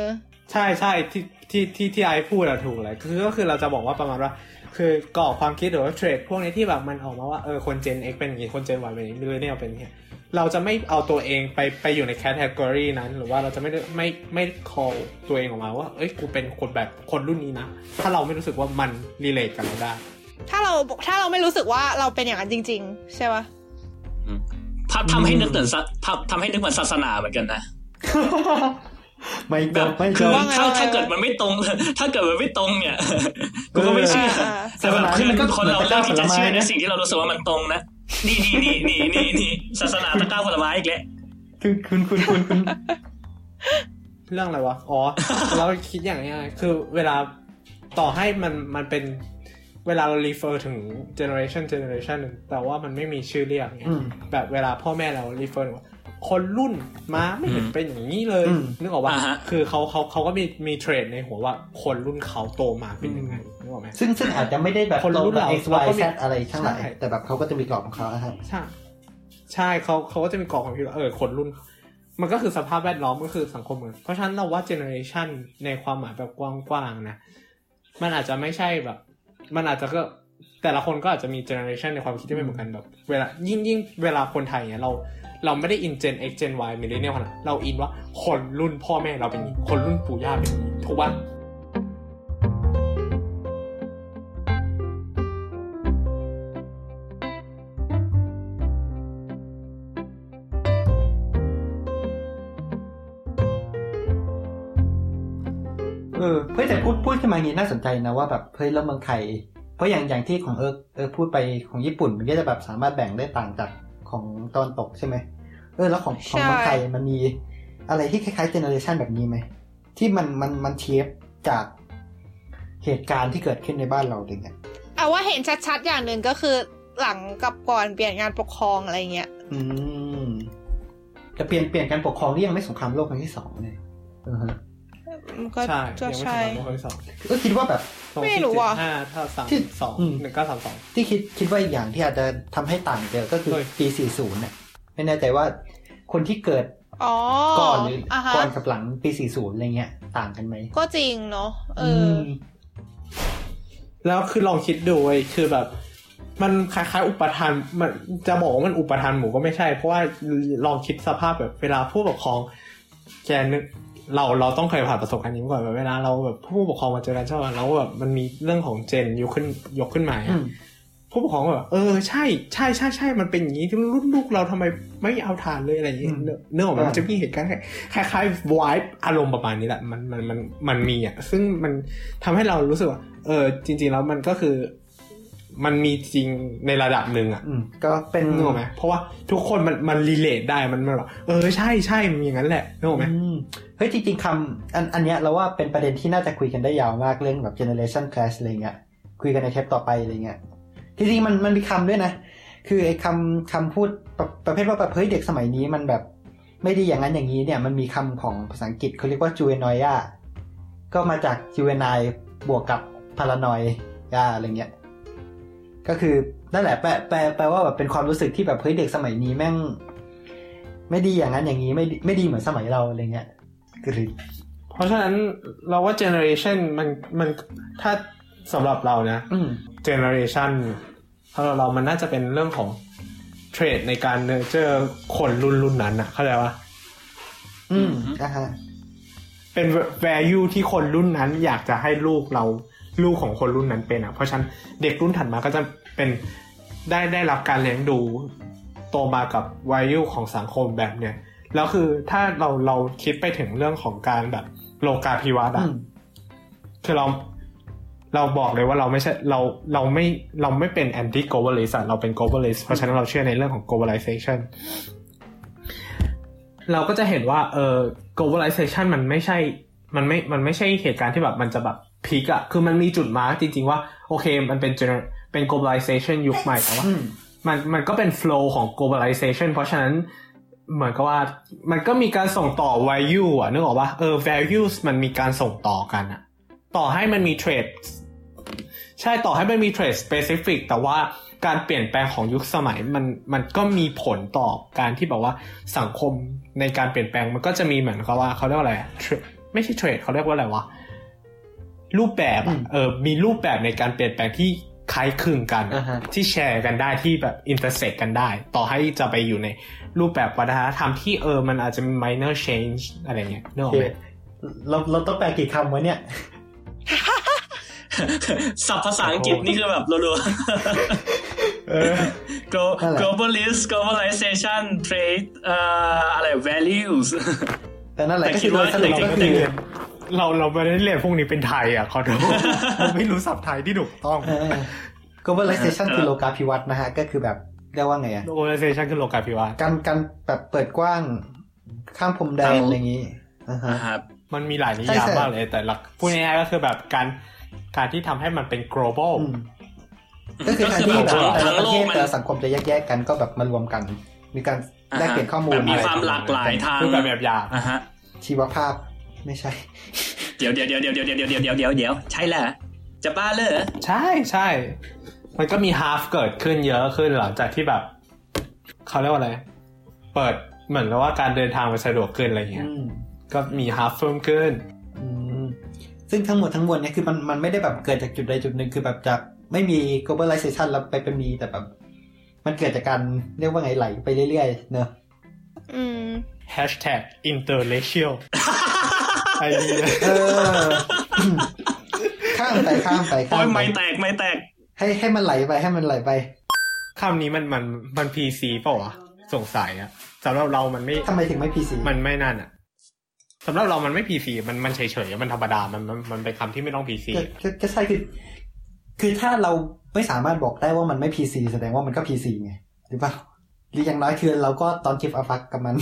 ใช่ใช่ที่ที่ที่ที่ไอพูดอะถูกเลยคือก็คือเราจะบอกว่าประมาณว่า คือกรอบความคิดหรือว่าเทรนด์พวกนี้ที่แบบมันออกมาว่าเออคนเจน X เป็นอย่างนี้คนเจน Y เป็นอย่างนี้ millennial เป็นอย่างนี้เราจะไม่เอาตัวเองไปไปอยู่ใน category นั้น หรือว่าเราจะไม่ได้ไม่ไม่ call ตัวเองออกมาว่า เอ้ยกูเป็นคนแบบคนรุ่นนี้นะ ถ้าเราไม่รู้สึกว่ามัน relate กับเราได้ ถ้าเราถ้าเราไม่รู้สึกว่าเราเป็นอย่างนั้นจริง ๆ ใช่ปะทำทำให้นึกเหมือนศาทำทำให้นึกเหมือนศาสนาเหมือนกันนะไม่แบบไม่คือก็ถ้าถ้าเกิดมันไม่ตรง ถ้าเกิดมันไม่ตรงเนี่ยกูก็ไม่เชื่ออ่าแต่แบบคือมันก็คนเราเลือกที่จะเชื่อผลไม้ในนะสิ่งที่เรารู้สึกว่ามันตรงนะนี่นี่นี่นี่นี่นี่ศาสนาตะกร้าผลไม้อีกแล้วคือคุณคุณคุณคุณเรื่องอะไรวะอ๋อเราคิดอย่างนี้ยคือเวลาต่อให้มันมันเป็น เวลาเรา refer ถึง generation generation หนึ่งแต่ว่ามันไม่มีชื่อเรียกเนี่ยอืมแบบเวลาพ่อแม่เรา refer ว่าคนรุ่นมาไม่เห็นอืมเป็นอย่างนี้เลยอืมนึกออกว่าอ่าฮะคือเขาเขาเขาก็มีมีเทรดในหัวว่าคนรุ่นเขาโตมาเป็นยังไงนึกออกไหมซึ่งซึ่งอาจจะไม่ได้แบบคนรุ่ตรงนกับเรา x เรา y ก็มี z อะไรทั้งหลายใช่แต่แบบเขาก็จะมีกรอบของเขาอะฮะใช่ใช่เขาเขาก็จะมีกรอบความคิดว่าเออคนรุ่น มันก็คือสภาพแวดล้อมก็คือสังคมเหมือนเพราะฉะนั้นเราว่าเจเนอเรชันในความหมายแบบกว้างๆนะมันอาจจะไม่ใช่แบบ มันอาจจะก็แต่ละคนก็อาจจะมีเจเนอเรชันในความคิดที่ไม่เหมือนกันแบบ เวลายิ่งยิ่งเวลาคนไทยเนี่ยเราเราไม่ได้อินเจน X Gen Y millennial ขนาดเราอินว่าคนรุ่นพ่อแม่เราเป็นอย่างนี้คนรุ่นปู่ย่าเป็นอย่างนี้ถูกป่ะ ขึ้นมาอย่างนี้น่าสนใจนะว่าแบบเฮ้ยแล้วเมืองไทย เพราะอย่างอย่างที่ของเออเออพูดไปของญี่ปุ่นมันก็จะแบบสามารถแบ่งได้ต่างจากของตะวันตกใช่ไหมเออแล้วของของเมืองไทยมันมีอะไรที่คล้ายๆเจเนอเรชันแบบนี้ไหมที่มันมันมันเทียบจากเหตุการณ์ที่เกิดขึ้นในบ้านเราอะไรเงี้ยเอาว่าเห็นชัดๆอย่างหนึ่งก็คือหลังกับก่อนเปลี่ยนการปกครองอะไรเงี้ย อืมแต่เปลี่ยนเปลี่ยนการปกครองที่ยังไม่สงครามโลกครั้งที่สองเลยเออฮะ มันก็ใช่ก็ยังไม่ใช่ถึงวันที่สองก็คิดว่าแบบสองไม่สี่รู้เจ็ว่ะดห้าถ้าสามที่สองอืม หนึ่งเก้าสามสอง ที่คิดคิดว่าอีกอย่างที่อาจจะทำให้ต่างเจอก็คือเฮ้ย ปี 40เนี่ยไม่แน่ใจว่าคนที่เกิดอ๋อก่อนหรืออะฮะก่อนกับหลังปี 40 อะไรเงี้ย ต่างกันไหมก็จริงเนาะเอออ มแล้วคือลองคิดดูเว้ยคือแบบ มันคล้ายๆ อุปทานมันจะบอกว่ามันอุปทานหมู่ก็ไม่ใช่ เพราะว่าลองคิดสภาพแบบเวลาผู้ปกครอง แกนึก เราเราต้องเคยผ่านประสบการณ์นี้มาก่อนแบบเวลาเราแบบผู้ปกครองมาเจอกันใช่ไหมแล้วแบบมันมีเรื่องของเจนยกขึ้นยกขึ้นมาอืมผู้ปกครองก็แบบเออใช่ใช่ใช่ใช่มันเป็นอย่างนี้รุ่นลูกเราทำไมไม่เอาทานเลยอะไรอย่างนี้อืมเนอะเนื่องจากมันจะมีเหตุการณ์คล้ายๆวายอารมณ์ประมาณนี้แหละมันมันมันมันมีอะซึ่งมันทำให้เรารู้สึกว่าเออจริง ๆ แล้วมันก็คือ มันมีจริงในระดับหนึ่งอะอืมก็เป็นนึกออกไหมเพราะว่าทุกคนมันมันรีเลทได้มันมันแบบเออใช่ใช่มันอย่างนั้นแหละนึกออกไหมอืมเฮ้ยจริงๆคำอันอันเนี้ยเราว่าเป็นประเด็นที่น่าจะคุยกันได้ยาวมากเรื่องแบบ generation clash อะไรเงี้ยคุยกันในเทปต่อไปอะไรเงี้ยจริงๆมันมันมีคำด้วยนะ คือไอ้คำคำพูดประประเภทว่าแบบเฮ้ยเด็กสมัยนี้มันแบบไม่ดีอย่างนั้นอย่างนี้เนี่ยมันมีคำของภาษาอังกฤษเขาเรียกว่า juvenile ก็มาจาก juvenile บวกกับ paranoia อะไรเงี้ย ก็คือนั่นแหละแปลแปลแปลว่าแบบเป็นความรู้สึกที่แบบเฮ้ยเด็กสมัยนี้แม่ง ไม่ดีอย่างนั้นอย่างนี้ไม่ดีไม่ดีเหมือนสมัยเราอะไรเงี้ยคือเพราะฉะนั้นเราว่าเจเนอเรชันมันมันถ้าสำหรับเรานะอืมเจเนอเรชันสำหรับเรามันน่าจะเป็นเรื่องของเทรดในการเนเจอคนรุ่นรุ่นนั้นอะเข้าใจปะอืมอ่าฮะเป็น value ที่คนรุ่นนั้นอยากจะให้ลูกเรา ลูกของคนรุ่นนั้นเป็นอะเพราะฉะนั้นเด็กรุ่นถัดมาก็จะเป็นได้ได้รับการเลี้ยงดูโตมากับ value ของสังคมแบบเนี้ยแล้วคือถ้าเราเราคิดไปถึงเรื่องของการแบบโลกาภิวัตน์อือะมคือเราเราบอกเลยว่าเราไม่ใช่เราเราไม่เราไม่เป็น anti globalist อะเราเป็น globalist เพราะฉะนั้นเราเชื่อในเรื่องของ globalization เราก็จะเห็นว่าเออ globalization มันไม่ใช่ มันไม่ มันไม่ใช่เหตุการณ์ที่แบบมันจะแบบ พีกอะคือมันมีจุดมาร์กจริง ๆ ว่า โอเคมันเป็น gener- เป็น globalization ยุคใหม่แต่ว่าอืมมันมันก็เป็น flow ของ globalization เพราะฉะนั้นเหมือนกับว่ามันก็มีการส่งต่อ value อะนึกออกปะเออ values มันมีการส่งต่อกันอะต่อให้มันมี trade เฉช่ต่อให้ไม่มีเทรดสเปซิฟิกแต่ว่าการเปลี่ยนแปลงของยุคสมัยมันมันก็มีผลต่อการที่แบบว่าสังคมในการเปลี่ยนแปลงมันก็จะมีเหมือนกับว่าเขาเรียกว่าอะไรไม่ใช่เทรดเขาเรียกว่าอะไรวะ รูปแบบเออมีรูปแบบในการเปลี่ยนแปลงที่คล้ายคลึงกันที่แชร์กันได้ที่แบบอินเตอร์เซ็กกันได้ ต่อให้จะไปอยู่ในรูปแบบวัฒนธรรมที่เออมันอาจจะมี minor change อะไรเงี้ยนึกออกไหมเราเราต้องแปลกี่คำวะเนี่ยศัพท์ภาษาอังกฤษนี่คือแบบรัวๆ Glo- globalist globalization trade เอ่ออะไร values แต่นั่นแหละแต่ก็คิคืดอโดว่ายสรุปจริงๆก็ก็คือคือ เราเราไม่ได้เรียนพวกนี้เป็นไทยอะขอโทษเราไม่รู้ศัพท์ไทยที่ถูกต้องเออ globalization คือโลกาภิวัตน์นะฮะ ก็คือแบบเรียกว่าไงอะ globalization คือโลกาภิวัตน์การการแบบเปิดกว้างข้ามพรมแดนอะไรอย่างนี้อ่าฮะครับมันมีหลายนิใช่ยามใช่มากเลย แต่หลักพูดง่ายๆก็คือแบบการการที่ทำให้มันเป็น global อืมก็คือการที่ก็แบบคือแบบแต่ละประเทศทั้งโลกมันแต่ละสังคมจะแยกๆกันก็แบบมารวมกัน มีการแลกเปลี่ยนข้อมูลแบบมีอะไรความหลากหลายทางคือแบบแบบอย่างอะฮะชีวภาพ ไม่ใช่เดี๋ยวเดี๋ยวเดี๋ยวเดี๋ยวเดี๋ยวเดี๋ยวเดี๋ยวเดี๋ยวเดี๋ยวเดี๋ยวใช่แหละจะบ้าเลยเหรอใช่ใช่ มันก็มี half เกิดขึ้นเยอะขึ้นหลังจากที่แบบเขาเรียกว่าอะไร เปิดเหมือนกับว่าการเดินทางมันสะดวกขึ้นอะไรเงี้ยอืมก็มี half เพิ่มขึ้นอืมซึ่งทั้งหมดทั้งมวลเนี่ยคือมันมันไม่ได้แบบเกิดจากจุดใดจุดหนึ่งคือแบบจากไม่มี globalization แล้วไปเป็นมีแต่แบบ มันเกิดจากการเรียกว่าไงไหลไปเรื่อยๆเนอะอืม hashtag interracial ไอ้นี่เลยเออข้ามไปข้ามไปข้าโอ้ยมไปไม่แตกไม่แตก ให้ให้มันไหลไปให้มันไหลไปคำนี้มันมันมัน PC เปล่าวะสงสัยอะสำหรับเรามันไม่ทำไมถึงไม่ PC มันไม่นั่นอะสำหรับเรามันไม่ PC มันมันเฉยๆมันธรรมดามันมันมันเป็นคำที่ไม่ต้อง PC ก็ก็ก็ใช่คือคือถ้าเราไม่สามารถบอกได้ว่ามันไม่ PC แสดงว่ามันก็ PC ไงหรือเปล่าหรืออย่างน้อยคือเราก็ตอนคิดอาฟักกับมัน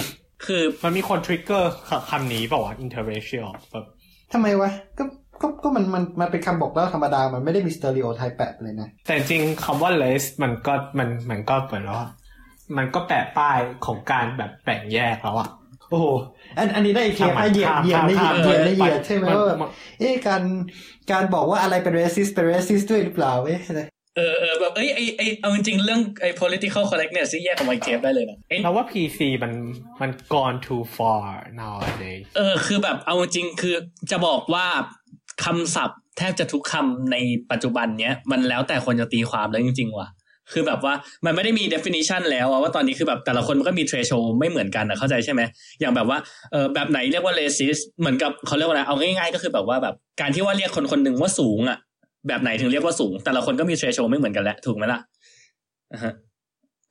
คือมันมีคนทริกเกอร์คำนี้เปล่าวะ interracial แบบทำไมวะ ก็ก็ก็มันมันมันเป็นคำบอกเล่าธรรมดา มันไม่ได้มีสเตอริโอไทป์แปะเลยนะ แต่จริงๆคำว่า race มันก็มันมันก็เหมือนว่ามันก็แปะป้ายของการแบบแบ่งแยกแล้วอะโอ้โหอันอันนี้ได้เคสให้เหยียดเหยียดได้เหยียดเหยียดได้เหยียดใช่ไหมว่าแบบเอ๊ะการการบอกว่าอะไรเป็น racist เป็น racist ด้วยหรือเปล่าเอ๊ะอะไร เออเออแบบเอ้ยไอไอเอาจริงๆเรื่องไอ political correctness ที่แยกออกมาอีกเทปได้เลยนะเอ้ยเราว่า PC มันมัน gone too far nowadays เออคือแบบเอาจริงๆคือจะบอกว่าคำศัพท์แทบจะทุกคำในปัจจุบันเนี้ย มันแล้วแต่คนจะตีความแล้วจริง ๆ ว่ะ คือแบบว่ามันไม่ได้มี definition แล้วอะว่าตอนนี้คือแบบแต่ละคนมันก็มี threshold ไม่เหมือนกันนะเข้าใจใช่ไหมอย่างแบบว่าเออแบบไหนเรียกว่า racist เหมือนกับเขาเรียกว่าอะไรเอาง่ายๆ ก็คือแบบว่าแบบการที่ว่าเรียกคนคนหนึ่งว่าสูงอะ แบบไหนถึงเรียกว่าสูง แต่ละคนก็มี threshold ไม่เหมือนกันแหละถูกไหมล่ะอ่าฮะ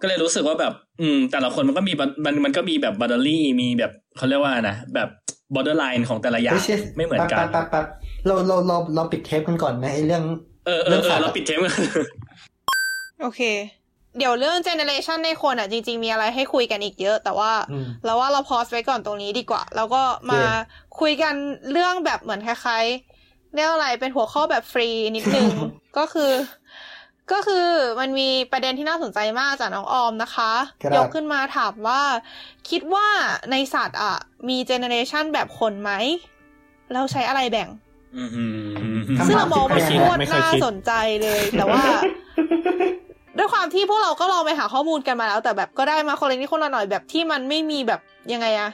ก็เลยรู้สึกว่าแบบ อืม แต่ละคนมันก็มีมันมันก็มีแบบ boundary มีแบบเขาเรียกว่านะแบบ borderline ของแต่ละอย่างไม่ใช่ไม่เหมือนกันแป๊บแป๊บแป๊บเราเราเราเราปิดเทปกันก่อนไหมไอ้เรื่อง เออเอเรื่อองเอสัอตว์เราปิดเทปกันโอเค เดี๋ยวเรื่องเจเนเรชันในคนอะ จริง ๆ มีอะไรให้คุยกันอีกเยอะ แต่ว่าอืมเราว่าเราพอสไว้ก่อนตรงนี้ดีกว่า แล้วก็มาโอเคคุยกันเรื่องแบบเหมือนคล้ายๆ เรียกว่าอะไรเป็นหัวข้อแบบฟรีนิดนึงก็คือ ก็คือมันมีประเด็นที่น่าสนใจมากจากน้องออมนะคะครับยกขึ้นมาถามว่า คิดว่าในสัตว์อะ มีเจเนเรชันแบบคนไหม เราใช้อะไรแบ่งอือหือคำถามซึ่งเรามองมันที่โคแปลกตรไม่เคยน่าคิดสนใจเลย แต่ว่าด้วยความที่พวกเราก็ลองไปหาข้อมูลกันมาแล้ว แต่แบบก็ได้มาคนละนิดคนละหน่อยแบบที่มันไม่มีแบบยังไงอะ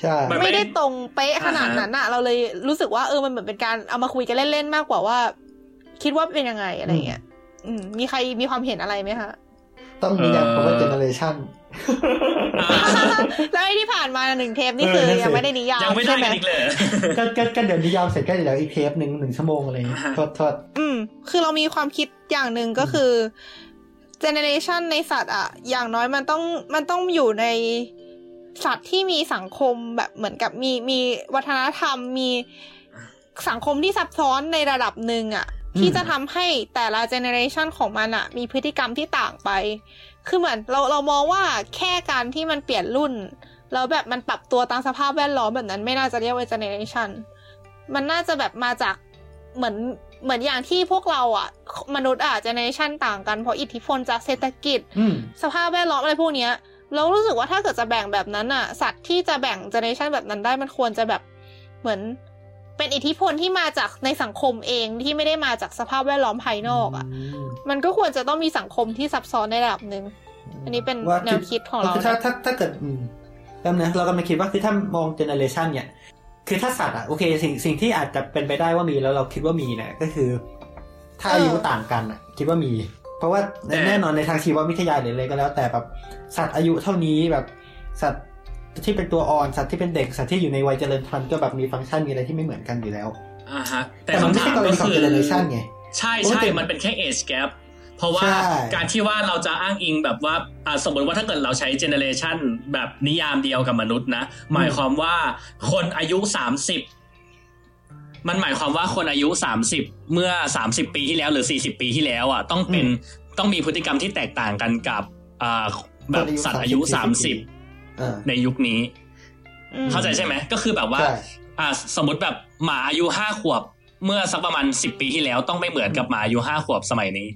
ใช่มันไม่ได้ตรงเป๊ะขนาดนั้นอะเราเลยรู้สึกว่าเออมันเหมือนเป็นการเอามาคุยกันเล่นๆมากกว่าว่า คิดว่าเป็นยังไงอะไรเงี้ยอืมมีใครมีความเห็นอะไรไหมคะต้องมีอย่างคำว่า generation แล้วไอ้ที่ผ่านมาหนึ่งเทปนี่คือเออนั่นสิยังไม่ได้นิยามยังไม่ได้ใช่ไหมกันอีกเลยก็ก็ก็เดี๋ยวนิยามเสร็จก็เดี๋ยวอีกเทปหนึ่งหนึ่งชั่วโมงอะไรอย่างเงี้ยอ่าฮะโทษโทษอืมคือเรามีความคิดอย่างหนึ่งก็คือเจเนเรชันในสัตว์อะอย่างน้อยมันต้องมันต้องอยู่ใน สัตว์ที่มีสังคมแบบเหมือนกับมีมีวัฒนธรรมมีสังคมที่ซับซ้อนในระดับหนึ่งอะที่จะทำให้แต่ละเจเนอเรชันของมันอะมีพฤติกรรมที่ต่างไป คือเหมือนเราเรามองว่าแค่การที่มันเปลี่ยนรุ่น แล้วแบบมันปรับตัวตามสภาพแวดล้อมแบบนั้นไม่น่าจะเรียกว่าเจเนอเรชันมันน่าจะแบบมาจากเหมือนเหมือนอย่างที่พวกเราอะมนุษย์อะเจเนอเรชันต่างกันเพราะอิทธิพลจากเศรษฐกิจอืมสภาพแวดล้อมอะไรพวกเนี้ย เรารู้สึกว่าถ้าเกิดจะแบ่งแบบนั้นอะสัตว์ที่จะแบ่งเจเนเรชันแบบนั้นได้มันควรจะแบบเหมือนเป็นอิทธิพลที่มาจากในสังคมเองที่ไม่ได้มาจากสภาพแวดล้อมภายนอกอะมมันก็ควรจะต้องมีสังคมที่ซับซ้อนในระดับหนึ่งอันนี้เป็นว่าแนวคิดของเราคือถ้านะถ้าถ้าเกิดอืมแล้วนะเรากำลังคิดว่าคือถ้ามองเจเนอเรชันเนี่ย คือถ้าสัตว์อะโอเคสิ่งสิ่งที่อาจจะเป็นไปได้ว่ามีแล้วเราคิดว่ามีเนี่ยก็คือ ถ้าอายุต่างกันอะคิดว่ามี เพราะว่าแต่แน่นอนในทางชีววิทยาหรืออะไรก็แล้ว แต่แบบสัตว์อายุเท่านี้แบบสัตว์ที่เป็นตัวอ่อนสัตว์ที่เป็นเด็กสัตว์ที่อยู่ในวัยเจริญพันธุ์ก็แบบมีฟังก์ชันมีอะไรที่ไม่เหมือนกันอยู่แล้วอ่าฮะแต่แต่มันคำไม่ถาใช่มกรณีของก็คือเจเนอเรชันไงใช่เพราะมันใช่เป็นมันเป็นแค่ age gap เพราะว่าใช่การที่ว่าเราจะอ้างอิงแบบว่าอ่าสมมติว่าถ้าเกิดเราใช้ generation แบบนิยามเดียวกับมนุษย์นะ หมายความว่าคนอายุสา มสิบมันหมายความว่าคนอายุสามสิบเมื่อสามสิบปีที่แล้วหรือสี่สิบปีที่แล้วอะต้องเป็นต้องมีพฤติกรรมที่แตกต่างกันกับอ่าแบบสัตว์อายุสามสิบเออในยุคนี้อืมเข้าใจใช่ไหมก็คือแบบว่าใช่อ่าสมมติแบบหมาอายุห้าขวบเมื่อสักประมาณสิบปีที่แล้วต้องไม่เหมือนกับหมาอายุห้าขวบสมัยนี้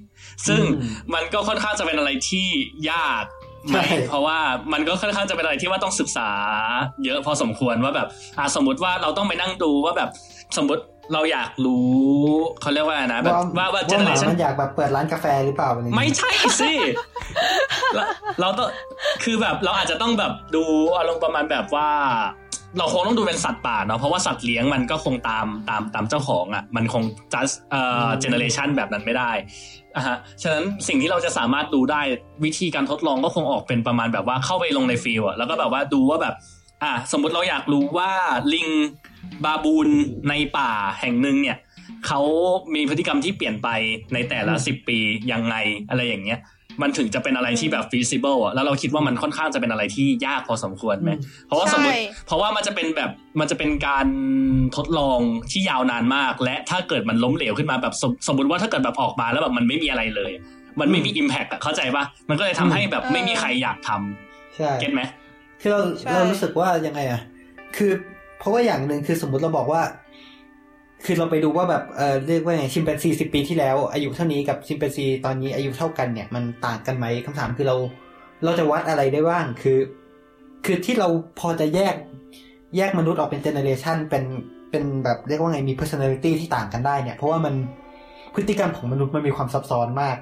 ซึ่งอืมมันก็ค่อนข้างจะเป็นอะไรที่ยากไหมใช่เพราะว่ามันก็ค่อนข้างจะเป็นอะไรที่ว่าต้องศึกษา เยอะพอสมควรว่าแบบอ่าสมมติว่าเราต้องไปนั่งดูว่าแบบ สมมติเราอยากรู้เขาเรียกว่าอะไรนะแบบว่าว่าเจเนอหเรมาชันมันอยากแบบเปิดร้านกาแฟหรือเปล่าอะไรอย่างไม่เงี้ยใช่สิเราเราต้องคือแบบเราอาจจะต้องแบบดูอารมณ์ประมาณแบบว่า เราคงต้องดูเป็นสัตว์ป่าเนาะเพราะว่าสัตว์เลี้ยงมันก็คงตามตามตามเจ้าของอะ่ะมันคง just เอ่อเจเนอเรชันแบบนั้นไม่ได้อะฮะฉะนั้นสิ่งที่เราจะสามารถดูได้วิธีการทดลองก็คงออกเป็นประมาณแบบว่าเข้าไปลงในฟิลอะแล้วก็แบบว่าดูว่าแบบ อะสมมุติเราอยากรู้ว่าลิง บาบูนในป่าแห่งหนึ่งเนี่ยเขามีพฤติกรรมที่เปลี่ยนไปในแต่ละสิบปียังไงอะไรอย่างเงี้ย มันถึงจะเป็นอะไรที่แบบ feasible อะแล้วเราคิดว่ามันค่อนข้างจะเป็นอะไรที่ยากพอสมควรไหมอืมเพราะว่าสมมติใช่เพราะว่ามันจะเป็นแบบมันจะเป็นการทดลองที่ยาวนานมาก และถ้าเกิดมันล้มเหลวขึ้นมาแบบสมสมมติว่าถ้าเกิดแบบออกมาแล้วแบบมันไม่มีอะไรเลย มันไม่มี impact อะเข้าใจปะมันก็เลยทำให้แบบไม่มีใครอยากทำใช่เก็ตไหมคือเราใช่เรารู้สึกว่ายังไงอะคือเพ ราะว่าอย่างหนึ่งคือสมมุติเราบอกว่า คือเราไปดูว่าแบบเออเรียกว่าไงชิมแปนซีสิบปีที่แล้ว อายุเท่านี้กับชิมแปนซีตอนนี้อายุเท่ากันเนี่ยมันต่างกันไหมคำถามคือเราเราจะวัดอะไรได้บ้างคือ คือที่เราพอจะแยกแยกมนุษย์ออกเป็นเจเนเรชันเป็นเป็นแบบเรียกว่าไงมี personality ที่ต่างกันได้เนี่ยเพราะว่ามันพฤติกรรมของมนุษย์มันมีความซับซ้อนมาก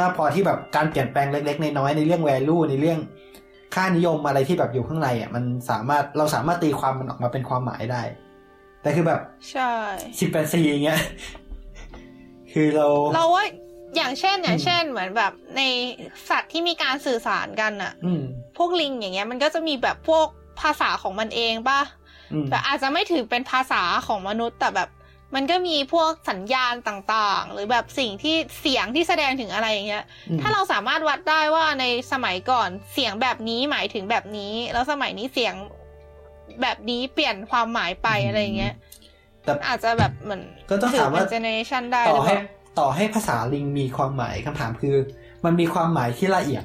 มากพอที่แบบการเปลี่ยนแปลงเล็กๆน้อยๆในเรื่อง value ในเรื่อง ค่านิยมอะไรที่แบบอยู่ข้างในอะมันสามารถเราสามารถตีความมันออกมาเป็นความหมายได้ แต่คือแบบใช่สิบแปดสี่อย่างเงี้ยคือเราเราว่าอย่างเช่นอย่างเช่นเหมือนแบบในสัตว์ที่มีการสื่อสารกันอะอืมพวกลิงอย่างเงี้ยมันก็จะมีแบบพวกภาษาของมันเองป่ะอืมแต่อาจจะไม่ถือเป็นภาษาของมนุษย์แต่แบบ มันก็มีพวกสัญญาณต่างๆ หรือแบบสิ่งที่เสียงที่แสดงถึงอะไรอย่างเงี้ยอืมถ้าเราสามารถวัดได้ว่าในสมัยก่อนเสียงแบบนี้หมายถึงแบบนี้ แล้วสมัยนี้เสียงแบบนี้เปลี่ยนความหมายไปอะไรอย่างเงี้ยแต่อาจจะแบบเหมือนก็ต้องถามว่าเจเนอเรชันได้หต่อรือเปให้ล่าต่อให้ภาษาลิงมีความหมายคำถามคือ มันมีความหมายที่ละเอียด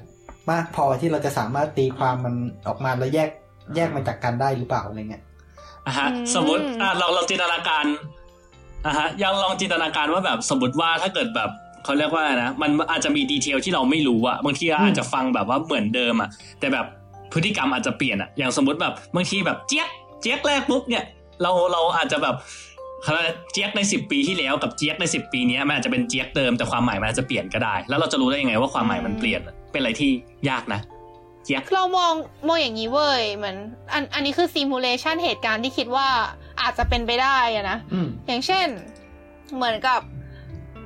มากพอที่เราจะสามารถตีความมันออกมาแล้วแยกแยกมันจากกันได้หรือเปล่าอะไรเงี้ยอะฮะอืมสมมติอะเราเราจินตนาการ อะฮะยังลองจินตนาการว่าแบบสมมติว่าถ้าเกิดแบบเขาเรียกว่านะมันอาจจะมีดีเทลที่เราไม่รู้อะบางทีอาจจะฟังแบบว่าเหมือนเดิมอะแต่แบบพฤติกรรมอาจจะเปลี่ยนอะอย่างสมมติแบบบางทีแบบเจี๊ยกเจี๊ยกแรกปุ๊บเนี่ย เราเราอาจจะแบบเขาเจี๊ยกในสิบปีที่แล้วกับเจี๊ยกในสิบปีนี้มันอาจจะเป็นเจี๊ยกเดิมแต่ความหมายมันอาจจะเปลี่ยนก็ได้ แล้วเราจะรู้ได้ยังไงว่าความหมายมันเปลี่ยนเป็นอะไรที่ยากนะเจี๊ยกเรามองมองอย่างนี้เว้ยเหมือนอันอันนี้คือซิมูเลชันเหตุการณ์ที่คิดว่า อาจจะเป็นไปได้อะนะอืมอย่างเช่น เหมือนกับ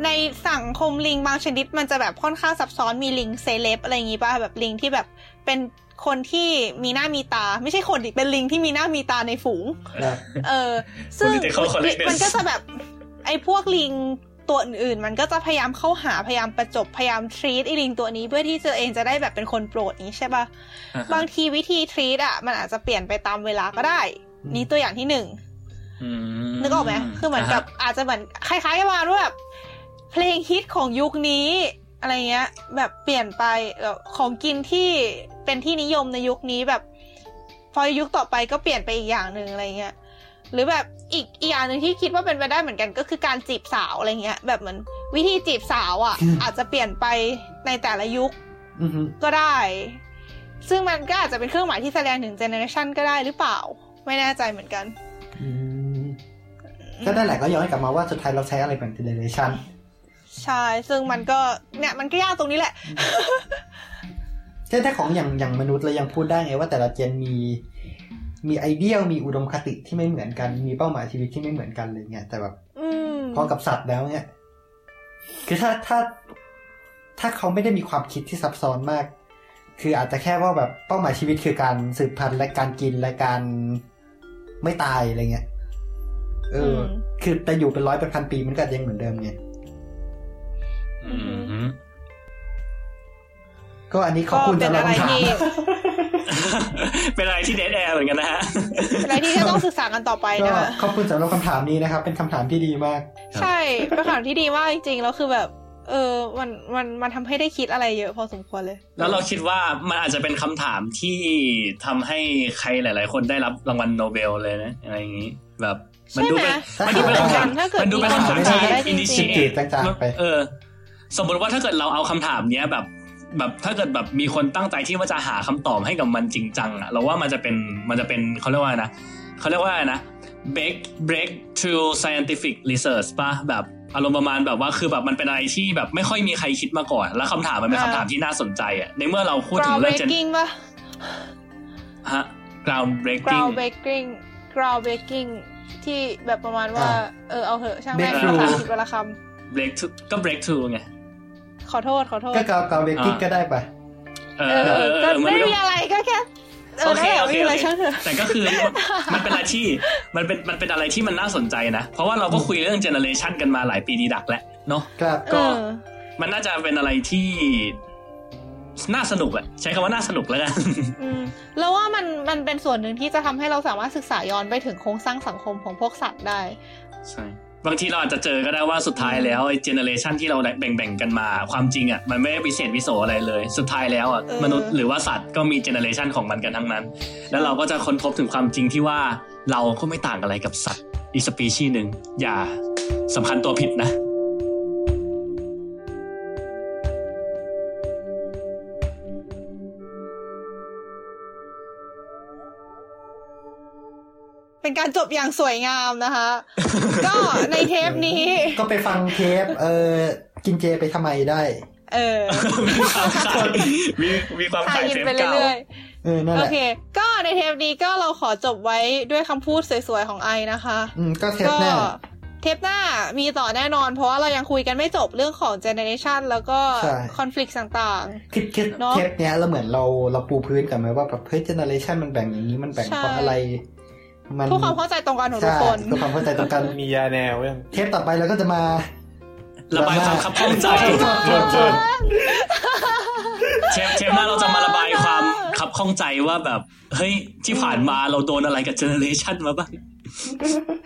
ในสังคมลิงบางชนิดมันจะแบบค่อนข้างซับซ้อนมีลิงเซเลบอะไรอย่างงี้ป่ะแบบลิงที่แบบเป็นคนที่มีหน้ามีตา ไม่ใช่คนดิเป็นลิงที่มีหน้ามีตาในฝูงนะเออ ซึ่ง Political correctness มันก็จะแบบ ไอ้พวกลิงตัวอื่นๆ มันก็จะพยายามเข้าหาพยายามประจบพยายามทรีตไอ้ลิงตัวนี้เพื่อที่ตัวเองจะได้แบบเป็นคนโปรดนี้ใช่ป่ะอ่าฮะบางทีวิธีทรีตอะมันอาจจะเปลี่ยนไปตามเวลาก็ได้ นี่ตัวอย่างที่หนึ่งอืม นึกออกไหมคือเหมือนกับาฮะอาจจะเหมือนคล้ายๆกับว่าแบบเพลงฮิตของยุคนี้อะไรเงี้ย แบบเปลี่ยนไปแบบของกินที่เป็นที่นิยมในยุคนี้แบบ พอยุคต่อไปก็เปลี่ยนไปอีกอย่างหนึ่งอะไรเงี้ยหรือแบบอีกอีกอย่างหนึ่งที่คิดว่าเป็นไปได้เหมือนกันก็คือการจีบสาวอะไรเงี้ย แบบเหมือนวิธีจีบสาวอะ อาจจะเปลี่ยนไปในแต่ละยุคอือฮึก็ได้ ซึ่งมันก็อาจจะเป็นเครื่องหมายที่แสดงถึงเจเนอเรชันก็ได้หรือเปล่า ไม่แน่ใจเหมือนกัน อืม ก็ได้แหละก็ย้อนกลับมาว่าสุดท้ายเราใช้อะไรเป็นเจเนอเรชันใช่ ซึ่งมันก็เนี่ยมันก็ยากตรงนี้แหละใช่ถ้าของอย่างอย่างมนุษย์เรายังพูดได้ไงว่าแต่ละเจนมีมีไอเดียมีอุดมคติที่ไม่เหมือนกัน มีเป้าหมายชีวิตที่ไม่เหมือนกันเลยเนี่ยแต่แบบอืมพอกับสัตว์แล้วเนี่ยคือถ้าถ้าถ้าเขาไม่ได้มีความคิดที่ซับซ้อนมาก คืออาจจะแค่ว่าแบบเป้าหมายชีวิตคือการสืบพันธุ์และการกินและการไม่ตายอะไรเงี้ย เอออมคือแต่อยู่เป็นร้อยเป็นพันปีมันก็ยังเหมือนเดิมไงอืมก็อันนี้ขอบก็คุณเป็นสำหรับอะไรคำถามที่เป็นอะไรที่เดทแอร์เหมือนกันนะฮะเป็นอะไรที่จะต้องศึกษากันต่อไปก็นะคะขอบคุณสำหรับคำถามนี้นะครับ เป็นคำถามที่ดีมาก ใช่เป็นคำถามที่ดีมากจริงๆแล้วคือแบบ เออมันมันมันทำให้ได้คิดอะไรเยอะพอสมควรเลย แล้วเราคิดว่ามันอาจจะเป็นคำถามที่ทำให้ใครหลาย ๆ คนได้รับรางวัลโนเบลเลยนะอะไรอย่างนี้แบบ มันดูเป็นใช่ไหมมันดูเป็นคำถามถ้าเกิดมันดูเป็นคำถามมีคนที่ศึกษาได้จริงๆอินิชิจืดๆจางๆไปเออ สมมติว่าถ้าเกิดเราเอาคำถามเนี้ยแบบ แบบถ้าเกิดแบบมีคนตั้งใจที่ว่าจะหาคำตอบให้กับมันจริงจังอะเราว่ามันจะเป็นมันจะเป็นเขาเรียกว่าอะไรนะเขาเรียกว่าอะไรนะ break breakthrough scientific research ป่ะแบบอารมณ์ประมาณแบบว่าคือแบบมันเป็นอะไรที่แบบไม่ค่อยมีใครคิดมาก่อน แล้วคำถามมันเป็นอ่าคำถามที่น่าสนใจอะในเมื่อเราพูดถึง ground เรื่อง gen breaking ป่ะฮะ ground breaking ground breaking ground breaking ที่แบบประมาณว่าอ่า เออเอาเหอะช่างแม่ง breakthrough ภาษาอังกฤษวลาค breakthrough ก็ breakthrough ไงำขอโทษขอโทษ ก็กาวกาวเบกกิ้งอ่าก็ได้ปะเอเอออเอเอออเอก็อมันไม่ก็มีอะไรก็แค่เออโอเคนั่นแหละโอเคไม่มีอะไรโอเคช่างเถอะแต่ก็คือมันมันเป็นอะไรที่มันเป็นมันเป็นอะไรที่มันน่าสนใจนะ เพราะว่าเราก็คุยเรื่องเจเนอเรชันกันมาหลายปีดีดักแล้วเนาะครับก็เออมันน่าจะเป็นอะไรที่ น่าสนุกแหละใช้คำว่าน่าสนุกแล้วกันอืมแล้วเราว่ามันมันเป็นส่วนหนึ่งที่จะทำให้เราสามารถศึกษาย้อนไปถึงโครงสร้างสังคมของพวกสัตว์ได้ ใช่บางทีเราอาจจะเจอก็ได้ว่าสุดท้ายแล้วไอ้เจเนอเรชันที่เราแบ่งๆกันมา ความจริงอะมันไม่ได้วิเศษวิโสอะไรเลย สุดท้ายแล้วอะเออมนุษย์หรือว่าสัตว์ก็มีเจเนอเรชันของมันกันทั้งนั้น แล้วเราก็จะค้นพบถึงความจริงที่ว่าเราก็ไม่ต่างอะไรกับสัตว์อีกสปีชีส์หนึ่งอย่าสำคัญตัวผิดนะ เป็นการจบอย่างสวยงามนะคะ ก็ในเทปนี้ ก็ไปฟังเทป เออกินเจไปทำไมได้ เออ มีความขายมีมีความทาขายยินเทปไปเก่าเรื่อยเออนั่นๆแหโอละเค ก็ในเทปนี้ก็เราขอจบไว้ด้วยคำพูดสวยๆของไอนะคะ อืม ก็เทปก็หน้าเทปหน้ามีต่อแน่นอน เพราะว่าเรายังคุยกันไม่จบเรื่องของเจเนเรชันแล้วก็ใช่คอน FLICT ต่างคิดคิดเนอะเทปเนี้ยเราเหมือนเราเราปูพื้นกันไหมว่าแบบเฮ้ยเจเนอเรชันมันแบ่งอย่างนี้มันแบ่งใช่เพราะอะไร มันๆเพื่อความเข้าใจตรงกันของทุกใช่คนเพื่อความเข้าใจตรงกันมียาแนวยังเทปต่อไปเราก็จะมาระบายความคับข้องใจเชิญเชิญเชฟเชฟหน้าเราจะมาระบายความคับข้องใจว่าแบบ เฮ้ยที่ผ่านมาเราโดนอะไรกับเจเนอเรชันมาบ้าง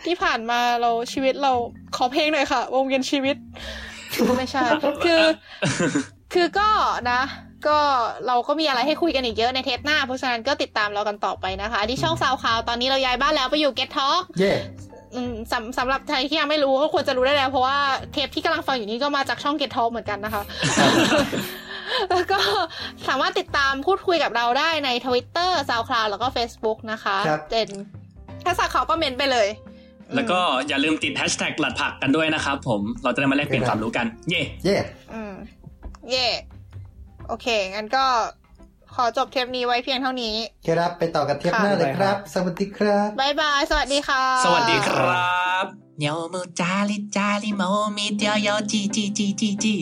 ที่ผ่านมาเราชีวิตเราขอเพลงหน่อยค่ะ วงเวียนชีวิตไม่ใช่คือ คือก็นะ ก็เราก็มีอะไรให้คุยกันอีกเยอะในเทปหน้า เพราะฉะนั้นก็ติดตามเรากันต่อไปนะคะ ที่ช่องซาวคลาวตอนนี้เราย้ายบ้านแล้วไปอยู่ Get Talk เย่อืมสำสำหรับใครที่ยังไม่รู้ก็ควรจะรู้ได้แล้ว เพราะว่าเทปที่กำลังฟังอยู่นี้ก็มาจากช่อง Get Talk เหมือนกันนะคะแล้วก็สามารถติดตามพูดคุยกับเราได้ใน Twitter SoundCloud แล้วก็ Facebook นะคะเจนถ้าสักเขาก็เมนไปเลย แล้วก็อย่าลืมติดแฮชแท็กหลัดผักกันด้วยนะครับผมเราจะได้มาแลกเปลี่ยนความรู้กัน เย่เย่อืมเย่ โอเค งั้นก็ขอจบเทปนี้ไว้เพียงเท่านี้ ครับ ไปต่อกันเทปหน้าเลยครับ สวัสดีครับ bye bye สวัสดีค่ะ สวัสดีครับเนียวมูจาลิจาลิโมมีเดียวโยจีจีจีจีจี